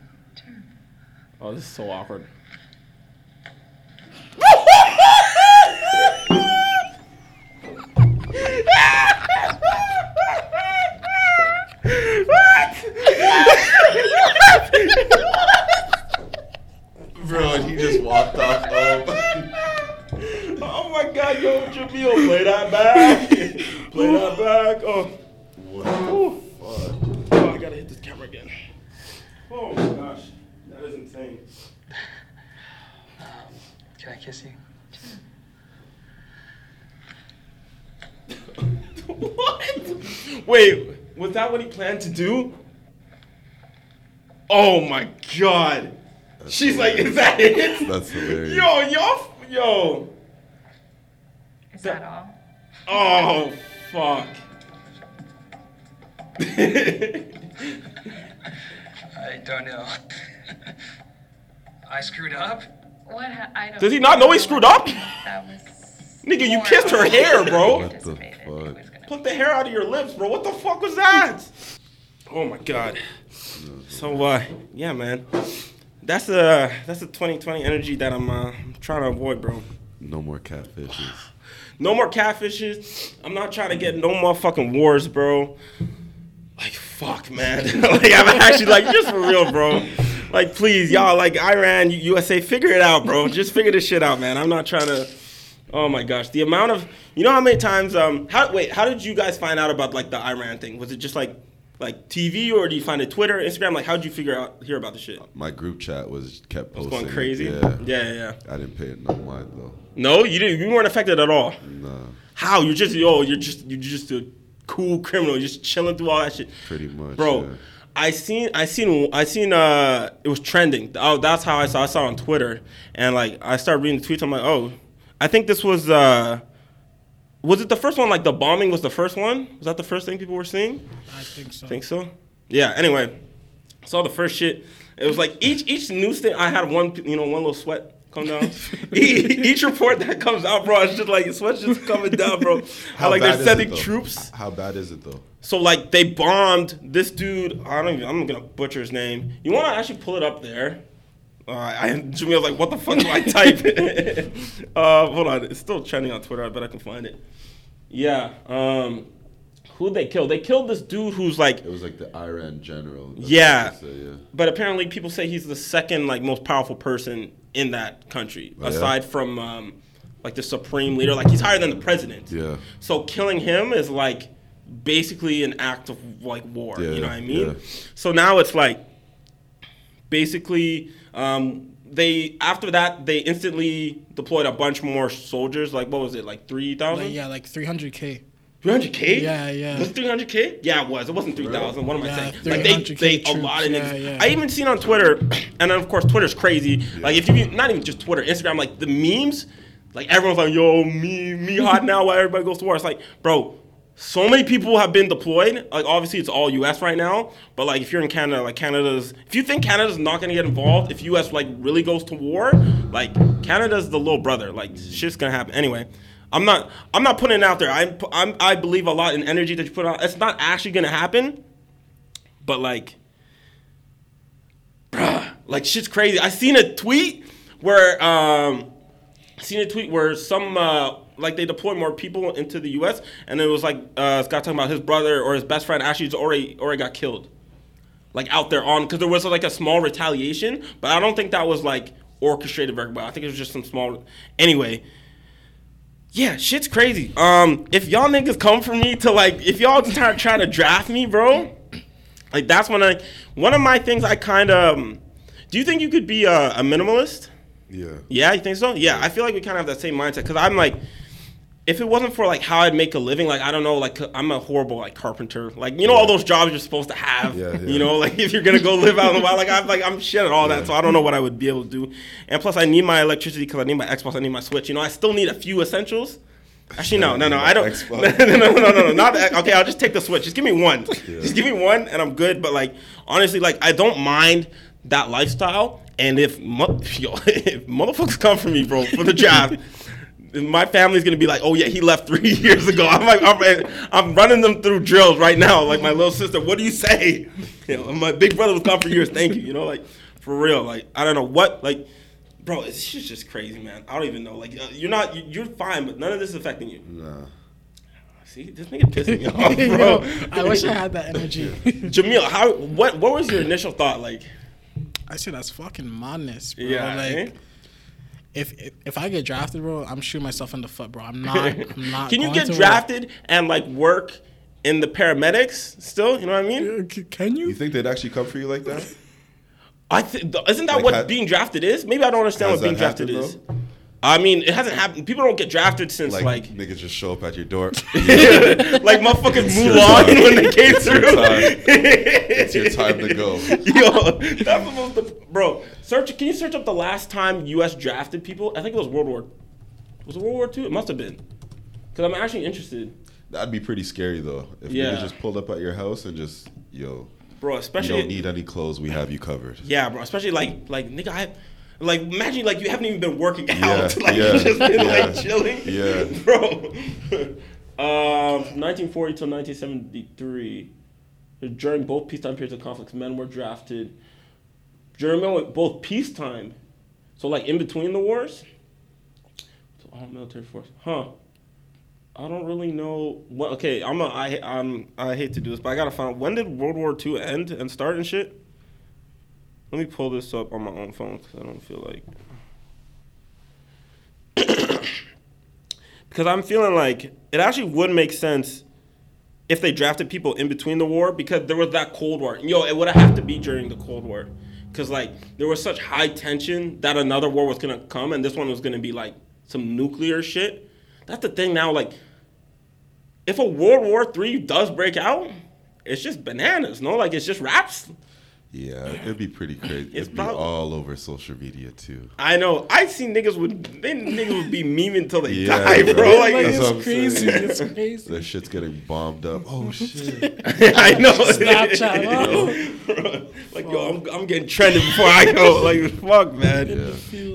Oh, this is so awkward. What? Bro, he just walked off. Oh my God, yo, Jamil, play that back. play that back. Oh, what Ooh. the fuck? oh, I gotta hit this camera again. Oh my gosh, that is insane. Can I kiss you? what? Wait, was that what he planned to do? Oh my god. She's like, is that it? That's hilarious. Yo, y'all, yo. Is that all? Oh, fuck. I don't know. I screwed up. What? Ha- I don't Does he not know he screwed up? That was. Nigga, you kissed her hair, bro. What the fuck? was the hair out of your lips, bro. What the fuck was that? Oh my god. So uh, yeah, man. That's a that's the 2020 energy that I'm uh, trying to avoid, bro. No more catfishes. No more catfishes. I'm not trying to get no more fucking wars, bro. Fuck, man. like I'm actually like just for real, bro. Like please, y'all, like Iran, USA, figure it out, bro. Just figure this shit out, man. I'm not trying to. Oh my gosh, the amount of you know how many times um how wait how did you guys find out about like the Iran thing? Was it just like like TV or do you find it Twitter, Instagram? Like how did you figure out hear about the shit? My group chat was kept was going crazy. Yeah. yeah, yeah. yeah. I didn't pay it no mind though. No, you didn't. You weren't affected at all. Nah, How you're just yo, you're just you're just a cool criminal, just chilling through all that shit, pretty much. bro. yeah. I seen I seen I seen uh it was trending. Oh, that's how I saw I saw it on Twitter, and like I started reading the tweets. I'm like, oh, I think this was uh. Was it the first one? Like the bombing was the first one? Was that the first thing people were seeing? I think so. Think so? Yeah. Anyway, saw the first shit. It was like each each news thing. I had one you know one little sweat come down. each, each report that comes out, bro, it's just like sweat's just coming down, bro. How like bad they're is sending it, troops. How bad is it though? So like they bombed this dude. I don't even. I'm gonna butcher his name. You want to actually pull it up there? Uh, I Jamil's like, what the fuck do I type? uh, hold on, it's still trending on Twitter. I bet I can find it. Yeah. Um, who they killed? They killed this dude who's like It was like the Iran general. Yeah. say, yeah. but apparently people say he's the second like most powerful person in that country Oh, yeah? aside from um, like the supreme leader like he's higher than the president Yeah. so killing him is like basically an act of like war Yeah, you know what i mean yeah. so now it's like basically um, they after that they instantly deployed a bunch more soldiers like what was it like 3000 Like, yeah, like 300k. 300k? Yeah, yeah. Was 300k? Yeah, it was. It wasn't 3,000. What am I saying? Like they, they troops, allotted yeah, niggas. yeah. I even seen on Twitter, and then of course Twitter's crazy. Like if you not even just Twitter, Instagram, like the memes, like everyone's like, "Yo, me, me hot now." While everybody goes to war, it's like, bro. So many people have been deployed. Like obviously it's all U.S. right now, but like if you're in Canada, like Canada's. If you think Canada's not gonna get involved, if U.S. like really goes to war, like Canada's the little brother. Like shit's gonna happen anyway. I'm not. I'm not putting it out there. I I'm, I believe a lot in energy that you put out. It's not actually gonna happen, but like, bruh, like shit's crazy. I seen a tweet where um, seen a tweet where some uh, like they deployed more people into the U.S. and it was like uh, guy talking about his brother or his best friend actually already already got killed, like out there on because there was like a small retaliation, but I don't think that was like orchestrated very well. I think it was just some small. Anyway. Yeah, shit's crazy. Um, if y'all niggas come for me to like, if y'all just start trying to draft me, bro, like that's when I. One of my things I kind of. Um, do you think you could be a, a minimalist? Yeah. Yeah, you think so? Yeah, I feel like we kind of have that same mindset because I'm like, if it wasn't for like how I'd make a living, like I don't know, like I'm a horrible like carpenter, like you know all those jobs you're supposed to have, Yeah, yeah. you know, like if you're gonna go live out in the wild, like I'm like I'm shit at all Yeah. that, so I don't know what I would be able to do. And plus, I need my electricity because I need my Xbox, I need my Switch. You know, I still need a few essentials. Actually, no, no, no, I don't. No, Xbox. no, no, no, no, not okay. I'll just take the Switch. Just give me one. Just give me one, and I'm good. But like honestly, like I don't mind that lifestyle. And if, mo- yo, if motherfuckers come for me, bro, for the draft, my family's gonna be like, "Oh yeah, he left three years ago." I'm like, I'm, I'm running them through drills right now. Like my little sister, what do you say? You know, my big brother was gone for years. Thank you. You know, like for real. Like I don't know what. Like, bro, it's just, just crazy, man. I don't even know. Like uh, you're not, you- you're fine, but none of this is affecting you. Nah. See, this nigga pissing me off, bro. Yo, I wish I had that energy. Jamil, how? What? What was your initial thought? Like, I said that's fucking madness, bro. yeah, like eh? If, if if I get drafted, bro, I'm shooting myself in the foot, bro. I'm not. I'm not. Can you get to work. drafted and like work in the paramedics still? You know what I mean? C- Can you? You think they'd actually come for you like that? I think isn't that Like, what ha- being drafted is? Maybe I don't understand what being drafted happened, is. I mean, it hasn't happened. People don't get drafted since Like, like niggas just show up at your door. like motherfuckers your Mulan when they came It's through. your time. It's your time to go. Yo, that's the. Bro, search. Can you search up the last time U.S. drafted people? I think it was World War. Was it World War Two? It must have been. Because I'm actually interested, That'd be pretty scary though. If Yeah. niggas just pulled up at your house and just, yo, bro. Especially you don't need any clothes, we have you covered. Yeah, bro. Especially like like nigga, I like imagine like you haven't even been working out. Yeah, like yeah, you just been yeah, like chilling. yeah. Bro. um 1940 till 1973. During both peacetime periods of conflicts, men were drafted. During both peacetime, so like in between the wars. So all military force, huh? I don't really know what. Okay, I'm a, I I'm I hate to do this, but I gotta find out when did World War II end and start and shit. Let me pull this up on my own phone because I don't feel like. because I'm feeling like it actually would make sense if they drafted people in between the war because there was that Cold War. Yo, it would have to be during the Cold War because like there was such high tension that another war was gonna come and this one was gonna be like some nuclear shit. That's the thing now. Like, if a World War Three does break out, it's just bananas. No, like it's just wraps. Yeah, it'd be pretty crazy. It's It'd be prob- all over social media too. I know. I see niggas would they niggas would be memeing until they Yeah, die, bro. bro. Like, Like, That's it's crazy. saying. It's crazy. The shit's getting bombed up. Oh shit. I know. Snapchat. Oh. like yo, I'm, I'm getting trended before I go. Like fuck, man. Yeah.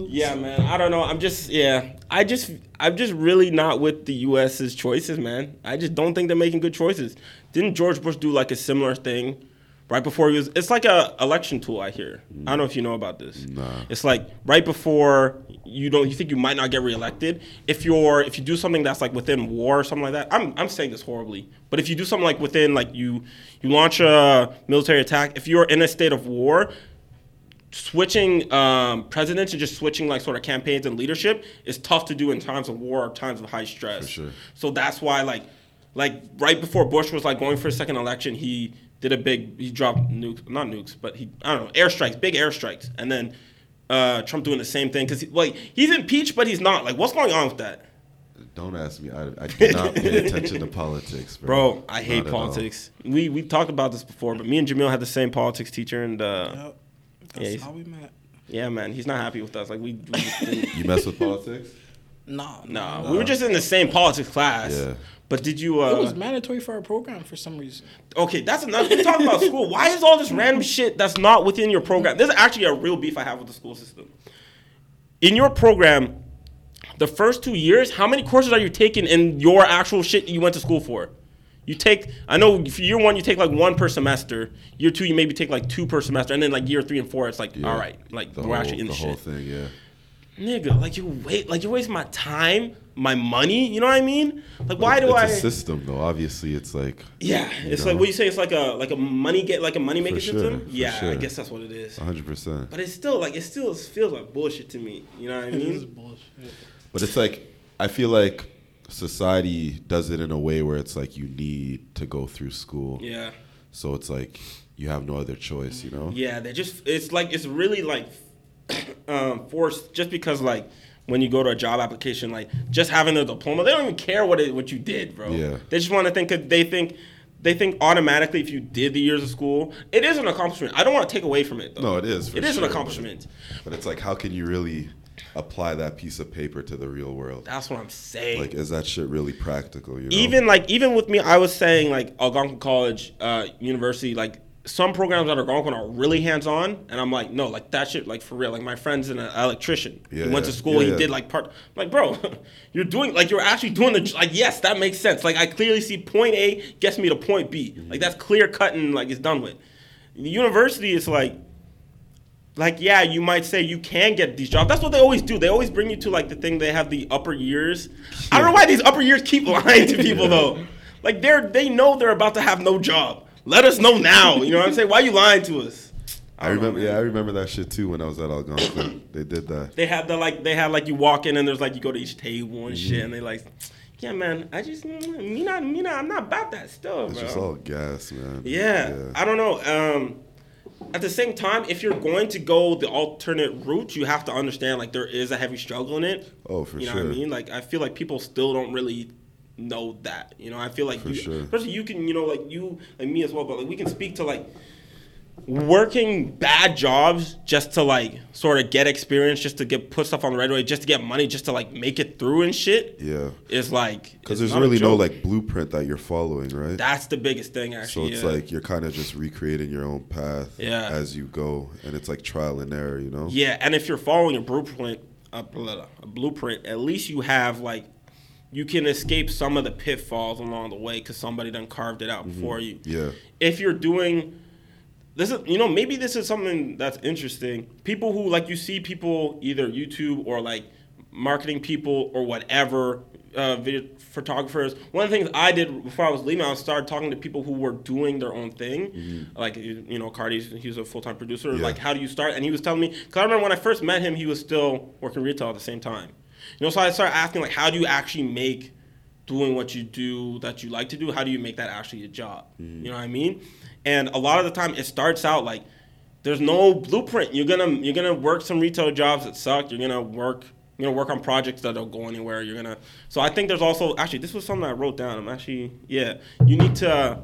Yeah, man. I don't know. I'm just yeah. I just I'm just really not with the U.S.'s choices, man. I just don't think they're making good choices. Didn't George Bush do like a similar thing right before he was? It's like a election tool. I hear. I don't know if you know about this. Nah. It's like right before you don't you think you might not get reelected if you're if you do something that's like within war or something like that. I'm I'm saying this horribly, but if you do something like within like you you launch a military attack, if you're in a state of war, switching um, presidents and just switching like sort of campaigns and leadership is tough to do in times of war or times of high stress. For sure. So that's why like like right before Bush was like going for a second election, he did a big he dropped nukes not nukes but he I don't know airstrikes big airstrikes and then uh, Trump doing the same thing because he, like he's impeached but he's not like what's going on with that Don't ask me. I, I do not pay attention to politics, bro. bro I hate Not at all. politics we we talked about this before but me and Jamil had the same politics teacher and uh, Yep. Yeah, That's he's- how we met. yeah man he's not happy with us like we, we just didn't You mess with politics? No, No, we were just in the same politics class. Yeah. But did you? It Uh, was mandatory for our program for some reason. okay, that's another. We're talking about school. Why is all this random shit that's not within your program? This is actually a real beef I have with the school system. In your program, the first two years, how many courses are you taking in your actual shit you went to school for? You take, I know for year one you take like one per semester. Year two you maybe take like two per semester, and then like year three and four it's like Yeah. all right, like we're whole, actually in the the whole thing, yeah. Nigga, like you wait, like you're wasting my time, my money. You know what I mean? Like why do I. It's a system though. Obviously, it's like Yeah, it's know? like what you say. It's like a like a money get like a money making sure, system. for yeah, I guess that's what it is. 100. percent But it's still like it still feels like bullshit to me. You know what I mean? It is mean? bullshit. But it's like I feel like society does it in a way where it's like you need to go through school. Yeah, So it's like you have no other choice, you know? yeah. They just it's like it's really like um, forced just because like when you go to a job application, like just having a diploma, they don't even care what it, what you did, bro. Yeah. They just want to think 'cause they think. They think automatically if you did the years of school, it is an accomplishment. I don't want to take away from it. Though. No, it is, for It is sure, an but- accomplishment. But it's like how can you really apply that piece of paper to the real world? That's what I'm saying. Like is that shit really practical, you know? even like even with me, I was saying like Algonquin College, uh, University, like some programs that are Algonquin are really hands on, and I'm like, no, like that shit, like for real. Like my friend's an electrician. Yeah, he went to school. Yeah, he yeah. did like part. I'm like, bro, you're doing like you're actually doing the like. Yes, that makes sense. Like I clearly see point A gets me to point B. Like that's clear cut and like it's done with. The university is like like yeah, you might say you can get these jobs. That's what they always do. They always bring you to like the thing they have the upper years. I don't know why these upper years keep lying to people though. Like they're they know they're about to have no job. Let us know now. You know what I'm saying? Why you lying to us? I don't know, remember. yeah. I remember that shit too when I was at Algonquin. they did that. They have the like they have like you walk in and there's like you go to each table Mm-hmm. and shit and they like yeah man I just me not me not I'm not about that stuff It's bro. just all gas, man. Yeah, I don't know. Um, at the same time, if you're going to go the alternate route, you have to understand like there is a heavy struggle in it. Oh, for sure. you know sure. what I mean? Like I feel like people still don't really know that. You know, I feel like you, sure. especially you can, you know, like you, like me as well, but like we can speak to like working bad jobs just to like sort of get experience, just to get put stuff on the right way, just to get money, just to like make it through and shit. Yeah. Is like Because there's really no like blueprint that you're following, right? That's the biggest thing, actually. so it's yeah. like you're kind of just recreating your own path Yeah. as you go, and it's like trial and error, you know? Yeah, and if you're following a blueprint, a, a blueprint, at least you have like you can escape some of the pitfalls along the way because somebody done carved it out for you. Yeah. If you're doing this is you know maybe this is something that's interesting. People who like you see people either YouTube or like marketing people or whatever uh, video photographers. One of the things I did before I was leaving, I started talking to people who were doing their own thing. Like you know, Cardi's he was a full time producer. Yeah. Like how do you start? And he was telling me because I remember when I first met him, he was still working retail at the same time. You know, so I started asking like, how do you actually make doing what you do that you like to do? How do you make that actually a job? You know what I mean? And a lot of the time, it starts out like there's no blueprint. You're gonna you're gonna work some retail jobs that suck. You're gonna work you're gonna work on projects that don't go anywhere. You're gonna so I think there's also actually this was something I wrote down. I'm actually yeah. You need to.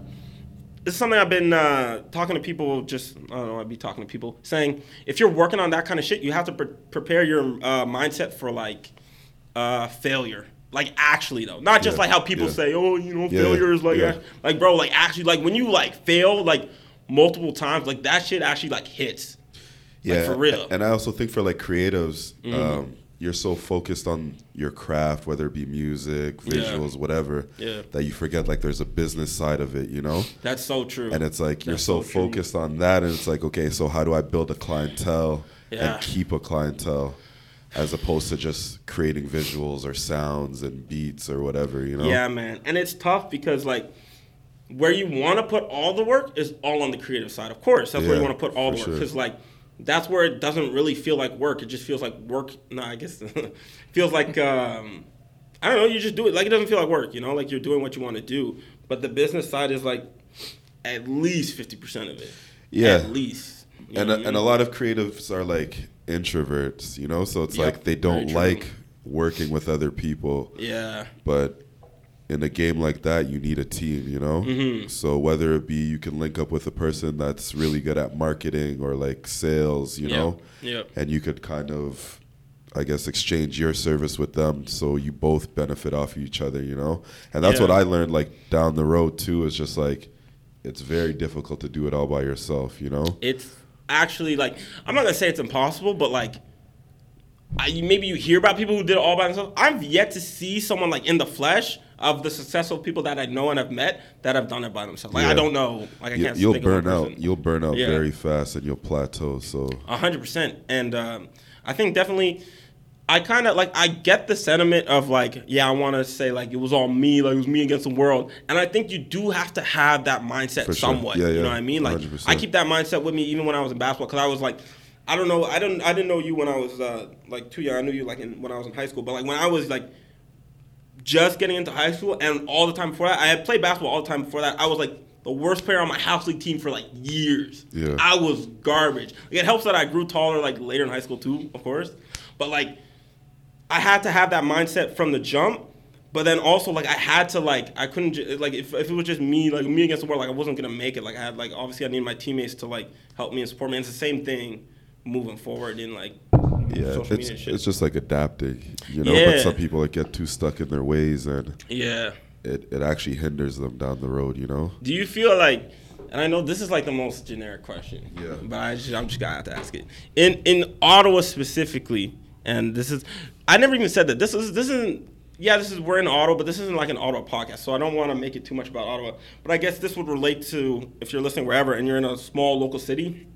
This is something I've been uh, talking to people. Just I don't know. I'd be talking to people saying if you're working on that kind of shit, you have to pre- prepare your uh, mindset for like uh, failure. Like actually though, not just Yeah, like how people yeah. say, oh, you know, Yeah, failure is like, yeah. like bro, like actually, like when you like fail like multiple times, like that shit actually like hits. Yeah, for real. Mm-hmm. And I also think for like creatives, um, you're so focused on your craft, whether it be music, Yeah. visuals, whatever, Yeah. that you forget like there's a business side of it, you know? That's so true. And it's like you're so, so focused on that, and it's like, okay, so how do I build a clientele Yeah. and keep a clientele, as opposed to just creating visuals or sounds and beats or whatever, you know? Yeah, man. And it's tough because like where you want to put all the work is all on the creative side. Of course, that's where you want to put all the work sure. because like that's where it doesn't really feel like work. It just feels like work. No, I guess feels like um, I don't know. You just do it like it doesn't feel like work. You know, like you're doing what you want to do. But the business side is like at least fifty percent of it. Yeah. at least. And a, and a lot of creatives are like introverts, you know. So it's Yep, like they don't like working with other people. yeah, But in a game like that, you need a team, you know. Mm-hmm. So whether it be you can link up with a person that's really good at marketing or like sales, you Yep, know, yep. and you could kind of. I guess exchange your service with them so you both benefit off of each other, you know? And that's Yeah. what I learned like down the road too is just like it's very difficult to do it all by yourself, you know? it's actually like I'm not gonna say it's impossible, but like I, maybe you hear about people who did it all by themselves. I've yet to see someone like in the flesh of the successful people that I know and have met that have done it by themselves. Like I don't know. Like I You- can't. you'll think of one burn out. You'll burn out Yeah. very fast, and you'll plateau. So A hundred percent. And um, I think definitely, I kind of like I get the sentiment of like, yeah, I want to say like it was all me, like it was me against the world. And I think you do have to have that mindset For sure. somewhat. Yeah, You yeah. know what I mean? Like 100%. I keep that mindset with me even when I was in basketball because I was like. I don't know. I didn't. I didn't know you when I was uh, like too young. I knew you like in, when I was in high school. But like when I was like just getting into high school and all the time before that, I had played basketball all the time before that. I was like the worst player on my house league team for like years. Yeah. I was garbage. Like, it helps that I grew taller like later in high school too, of course. But like I had to have that mindset from the jump. But then also like I had to like I couldn't ju- like if, if it was just me like me against the world like I wasn't gonna make it like I had like obviously I needed my teammates to like help me and support me. And it's the same thing moving forward in like yeah, social it's media shit. it's just like adapting, you know. Yeah. But some people like get too stuck in their ways, and yeah. it, it actually hinders them down the road, you know. Do you feel like and I know this is like the most generic question. Yeah. But I just, I'm just gonna have to ask it. In in Ottawa specifically, and this is I never even said that. This is this isn't yeah, this is we're in Ottawa, but this isn't like an Ottawa podcast, so I don't want to make it too much about Ottawa. But I guess this would relate to if you're listening wherever and you're in a small local city.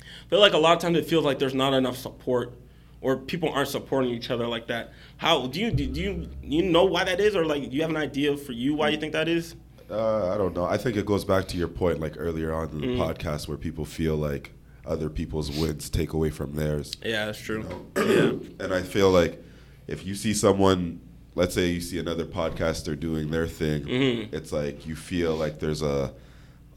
I feel like a lot of times it feels like there's not enough support or people aren't supporting each other like that. How do you do you you know why that is or like do you have an idea for you why you think that is? Uh, I don't know. I think it goes back to your point, like earlier on in the Mm. podcast, where people feel like other people's wins take away from theirs. Yeah, that's true. And I feel like if you see someone, let's say you see another podcaster doing their thing, Mm-hmm. it's like you feel like there's a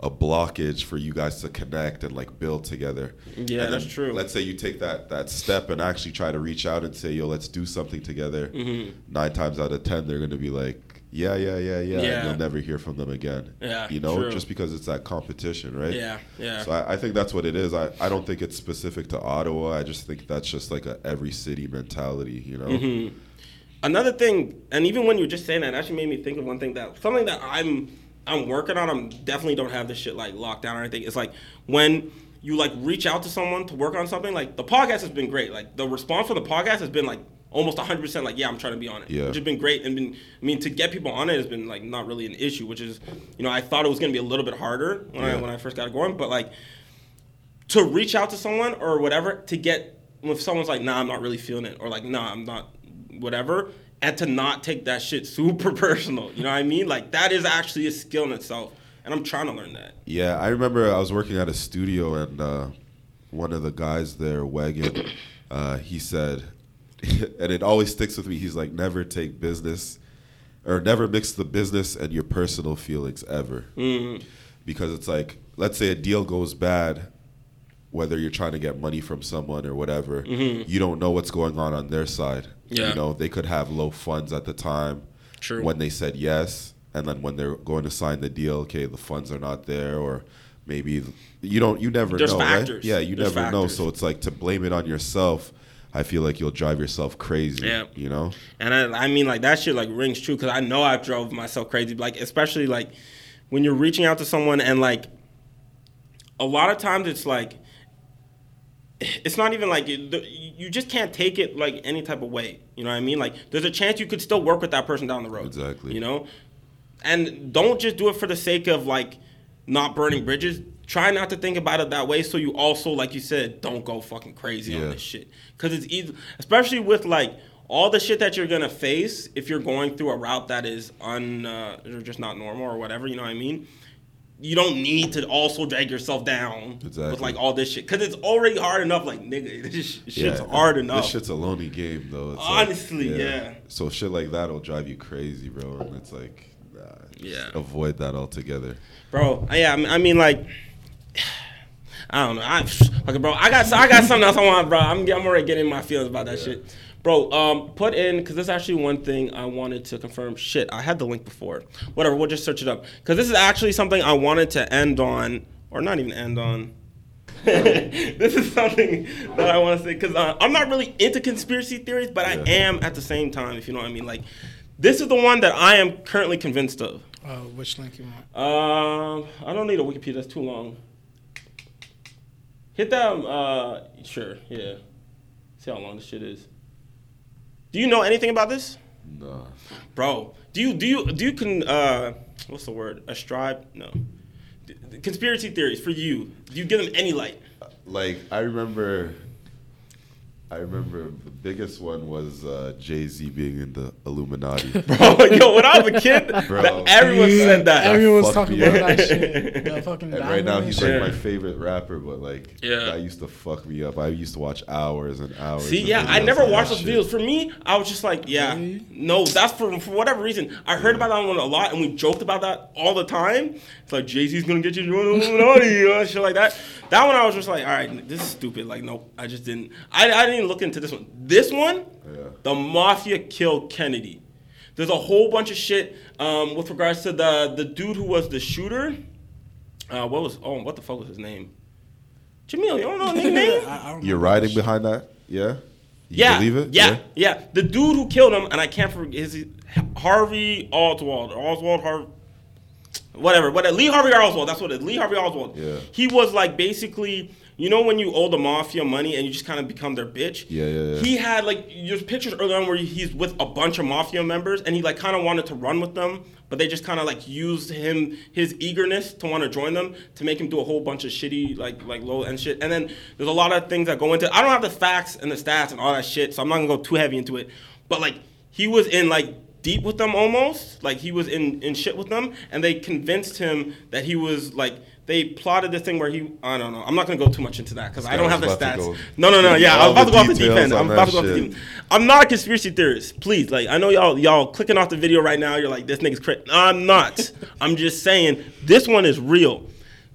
a blockage for you guys to connect and like build together. Yeah, And that's true. Let's say you take that that step and actually try to reach out and say, "Yo, let's do something together." Mm-hmm. Nine times out of ten, they're gonna be like, "Yeah, yeah, yeah, yeah." Yeah. And you'll never hear from them again. Yeah, you know, true. just because it's that competition, right? Yeah, yeah. So I, I think that's what it is. I, I don't think it's specific to Ottawa. I just think that's just like a every city mentality, you know? Mm-hmm. Another thing, and even when you were just saying that, it actually made me think of one thing that something that I'm I'm working on. I'm definitely don't have this shit like locked down or anything. It's like when you like reach out to someone to work on something. Like the podcast has been great. Like the response from the podcast has been like almost 100 percent like yeah I'm trying to be on it. Yeah. which has been great and been I mean to get people on it has been like not really an issue. Which is you know I thought it was gonna be a little bit harder when I when I first got it going, but like to reach out to someone or whatever to get if someone's like nah i'm not really feeling it or like nah i'm not whatever and to not take that shit super personal you know what i mean like that is actually a skill in itself and i'm trying to learn that Yeah, I remember I was working at a studio and uh, one of the guys there, Wagon, uh, he said, and it always sticks with me. He's like, never take business or never mix the business and your personal feelings ever. Mm-hmm. Because it's like, let's say a deal goes bad, whether you're trying to get money from someone or whatever, you don't know what's going on on their side. Mm-hmm. Yeah. You know, they could have low funds at the time True. when they said yes, and then when they're going to sign the deal, okay, the funds are not there, or maybe you don't. You never There's know, factors. right? Yeah, you There's never know. So it's like to blame it on yourself. I feel like you'll drive yourself crazy. Yeah. You know. and I, I mean like that shit like rings true because i know I've drove myself crazy like especially like when you're reaching out to someone and like a lot of times it's like it's not even like you just can't take it like any type of way. You know what I mean? Like there's a chance you could still work with that person down the road. Exactly. You know, and don't just do it for the sake of like not burning bridges. Try not to think about it that way. So you also, like you said, don't go fucking crazy on this shit. Because it's easy, especially with like all the shit that you're gonna face if you're going through a route that is un uh, or just not normal or whatever. You know what I mean? You don't need to also drag yourself down with like all this shit because it's already hard enough. Like nigga, this sh- shit's Yeah, hard enough. This shit's a lonely game, though. It's like, Honestly, yeah. So shit like that will drive you crazy, bro. And it's like, nah, Yeah. avoid that altogether. bro. Yeah, I mean, like, I don't know. I, like, bro, I got, I got something else I want, bro. I'm, I'm already getting my feelings about that shit, bro. Um, put in because this is actually one thing I wanted to confirm. Shit, I had the link before. Whatever, we'll just search it up because this is actually something I wanted to end on, or not even end on. this is something that I want to say because uh, I'm not really into conspiracy theories, but I Yeah. am at the same time. If you know what I mean, like. This is the one that I am currently convinced of. Uh, which link you want? Um, I don't need a Wikipedia. That's too long. Hit that. um, Uh, sure. Yeah. See how long this shit is. Do you know anything about this, Nah. bro? Do you do you do you can uh what's the word? Ascribe? No. D- Conspiracy theories for you. Do you give them any light? Like I remember, I remember the biggest one was uh, Jay Z being in the Illuminati. Bro, yo, when I was a kid, Bro. that- everyone said that. Everyone's fucked talking about up. that shit. The fucking And right now he's like Yeah. my favorite rapper, but like Yeah. that used to fuck me up. I used to watch hours and hours. See, yeah, I never on watched that those videos. For me, I was just like, yeah, Really? no, that's for for whatever reason. I heard about that one a lot, and we joked about that all the time. It's like Jay Z's gonna get you joined the Illuminati, you know, shit like that. That one, I was just like, all right, this is stupid. Like, nope, I just didn't. I, I didn't even look into this one. This one, Yeah. the mafia killed Kennedy. There's a whole bunch of shit um, with regards to the the dude who was the shooter. Uh, what was oh what the fuck was his name? Jamil, you don't know his name? I, I don't You're riding that behind that, yeah? You yeah, believe it? Yeah, yeah, The dude who killed him, and I can't forget his Harvey Oswald, Oswald Harvey. whatever. But Lee Harvey Oswald, that's what it is. Lee Harvey Oswald. Yeah. He was like basically, you know, when you owe the mafia money and you just kind of become their bitch. Yeah, yeah, yeah. He had like there's pictures early on where he's with a bunch of mafia members and he like kind of wanted to run with them, but they just kind of like used him his eagerness to want to join them to make him do a whole bunch of shitty like like low end shit. And then there's a lot of things that go into. it. I don't have the facts and the stats and all that shit, so I'm not gonna go too heavy into it. But like he was in like deep with them almost like he was in in shit with them and they convinced him that he was like they plotted this thing where he I don't know. I'm not gonna go too much into that because I don't have the was stats. no no no yeah I'm about to go off the deep end I'm about to go off the I'm not a conspiracy theorist. Please like I know y'all y'all clicking off the video right now. You're like this nigga's crazy I'm not. I'm just saying this one is real.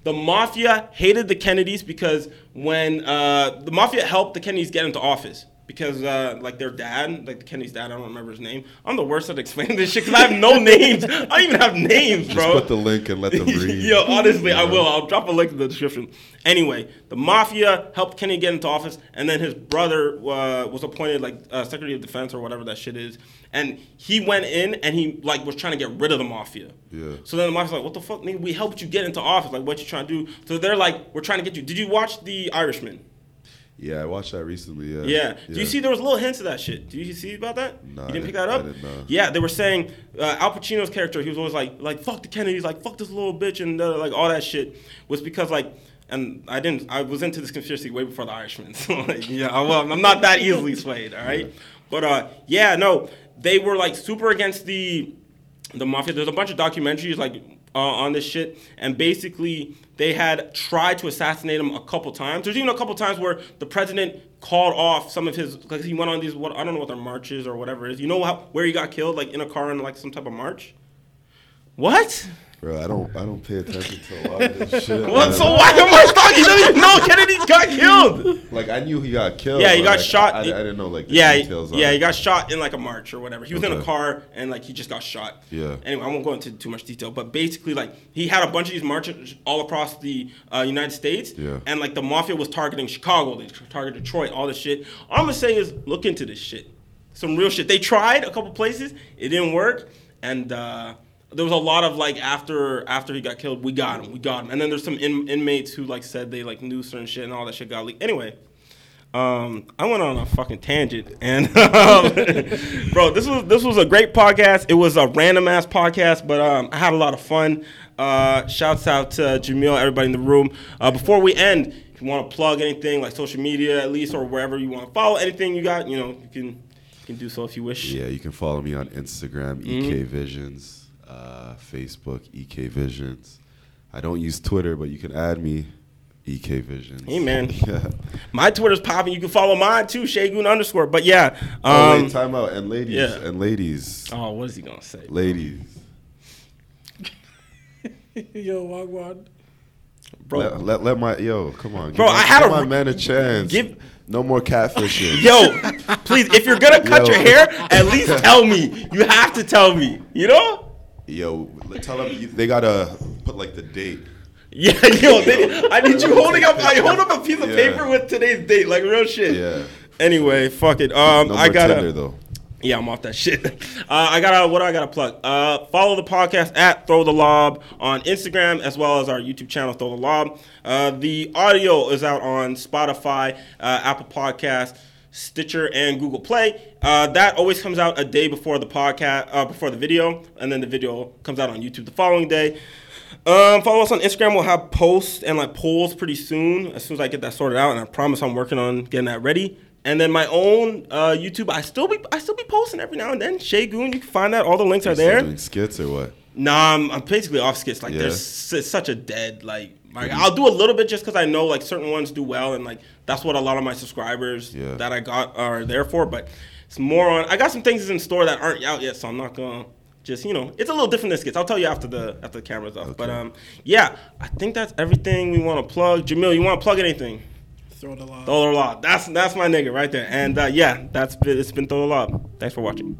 The mafia hated the Kennedys because when uh, the mafia helped the Kennedys get into office because uh, like their dad, like Kenny's dad, I don't remember his name. I'm the worst at explaining this shit because I have no names. I don't even have names, bro. Just put the link and let them read. Yo, honestly, I will. I'll drop a link in the description. Anyway, the mafia helped Kenny get into office, and then his brother uh, was appointed like uh, Secretary of Defense or whatever that shit is. And he went in and he like was trying to get rid of the mafia. Yeah. So then the mafia's like, "What the fuck, nigga? We helped you get into office. Like, what you trying to do?" So they're like, "We're trying to get you." Did you watch The Irishman? Yeah, I watched that recently. Yeah. Yeah. Do you see there was little hints of that shit? Do you see about that? No, you didn't pick that up? Yeah, they were saying uh, Al Pacino's character, he was always like, like fuck the Kennedys, like fuck this little bitch, and uh, like all that shit was because like. And I didn't. I was into this conspiracy way before the Irishman. So like, yeah, I, well, I'm not that easily swayed. All right, but uh, yeah, no, they were like super against the the mafia. There's a bunch of documentaries like uh, on this shit, and basically they had tried to assassinate him a couple times. There's even a couple times where the president called off some of his because he went on these what I don't know what their marches or whatever it is. You know how, where he got killed, like in a car in like some type of march. What? Bro, I don't I don't pay attention to a lot of this shit. What? So why am I talking? You don't even know Kennedy got killed. Like I knew he got killed. Yeah, he got like, shot. I, I, I didn't know like the yeah, details. yeah, he got shot in like a march or whatever. He was in a car and like he just got shot. Yeah. Anyway, I won't go into too much detail, but basically, like he had a bunch of these marches all across the uh, United States. Yeah. And like the mafia was targeting Chicago, they targeted Detroit, all this shit. All I'm gonna say is look into this shit. Some real shit. They tried a couple places, it didn't work, and. uh there was a lot of like after after he got killed, we got him, we got him, and then there's some in, inmates who like said they like knew certain shit and all that shit got leaked. Anyway, um, I went on a fucking tangent, and um, bro, this was this was a great podcast. It was a random ass podcast, but um, I had a lot of fun. Uh, shouts out to Jamil, everybody in the room. Uh, before we end, if you want to plug anything like social media at least or wherever you want to follow anything you got, you know, you can you can do so if you wish. Yeah, you can follow me on Instagram, Mm-hmm. EK Visions, uh, Facebook, EK Visions. I don't use Twitter, but you can add me, EK Visions. Hey, man. yeah. My Twitter's popping. You can follow mine too, Shagun underscore. But yeah, oh, um, wait, time out. And ladies, yeah. and ladies, oh, what is he gonna say? ladies. Yo, Wagwan. Bro, Let, let, let my yo, come on, Bro, give I had give a- my man a chance. give- no more catfishing. Yo, please, if you're gonna cut Yo. your hair, at least tell me. You have to tell me. You know? Yo, tell them they gotta put like the date. Yeah, yo, they, I need you holding up. I hold up a piece of Yeah. paper with today's date, like real shit. Yeah. Anyway, fuck it. Um, No I gotta. Tinder though. Yeah, I'm off that shit. Uh, I gotta. What do I gotta plug? Uh, follow the podcast at Throw the Lob on Instagram as well as our YouTube channel Throw the Lob. Uh, the audio is out on Spotify, uh, Apple Podcast, Stitcher, and Google Play. Uh, that always comes out a day before the podcast, uh, before the video, and then the video comes out on YouTube the following day. Um, follow us on Instagram. We'll have posts and like polls pretty soon. As soon as I get that sorted out, and I promise I'm working on getting that ready. And then my own uh, YouTube, I still be I still be posting every now and then. Shay Goon, you can find that. All the links are Still there. doing skits or what? Nah, I'm, I'm basically off skits. Like Yeah. there's s- such a dead like. Like I'll do a little bit just because I know like certain ones do well, and like that's what a lot of my subscribers yeah. that I got are there for. But it's more on. I got some things in store that aren't out yet, so I'm not gonna just you know it's a little different than skits. I'll tell you after the after the camera's off. Okay. But um, yeah, I think that's everything we want to plug. Jamil, you want to plug anything? Throw the lob. Throw the lob. That's that's my nigga right there. And uh, yeah, that's been, it's been throw the lob. Thanks for watching.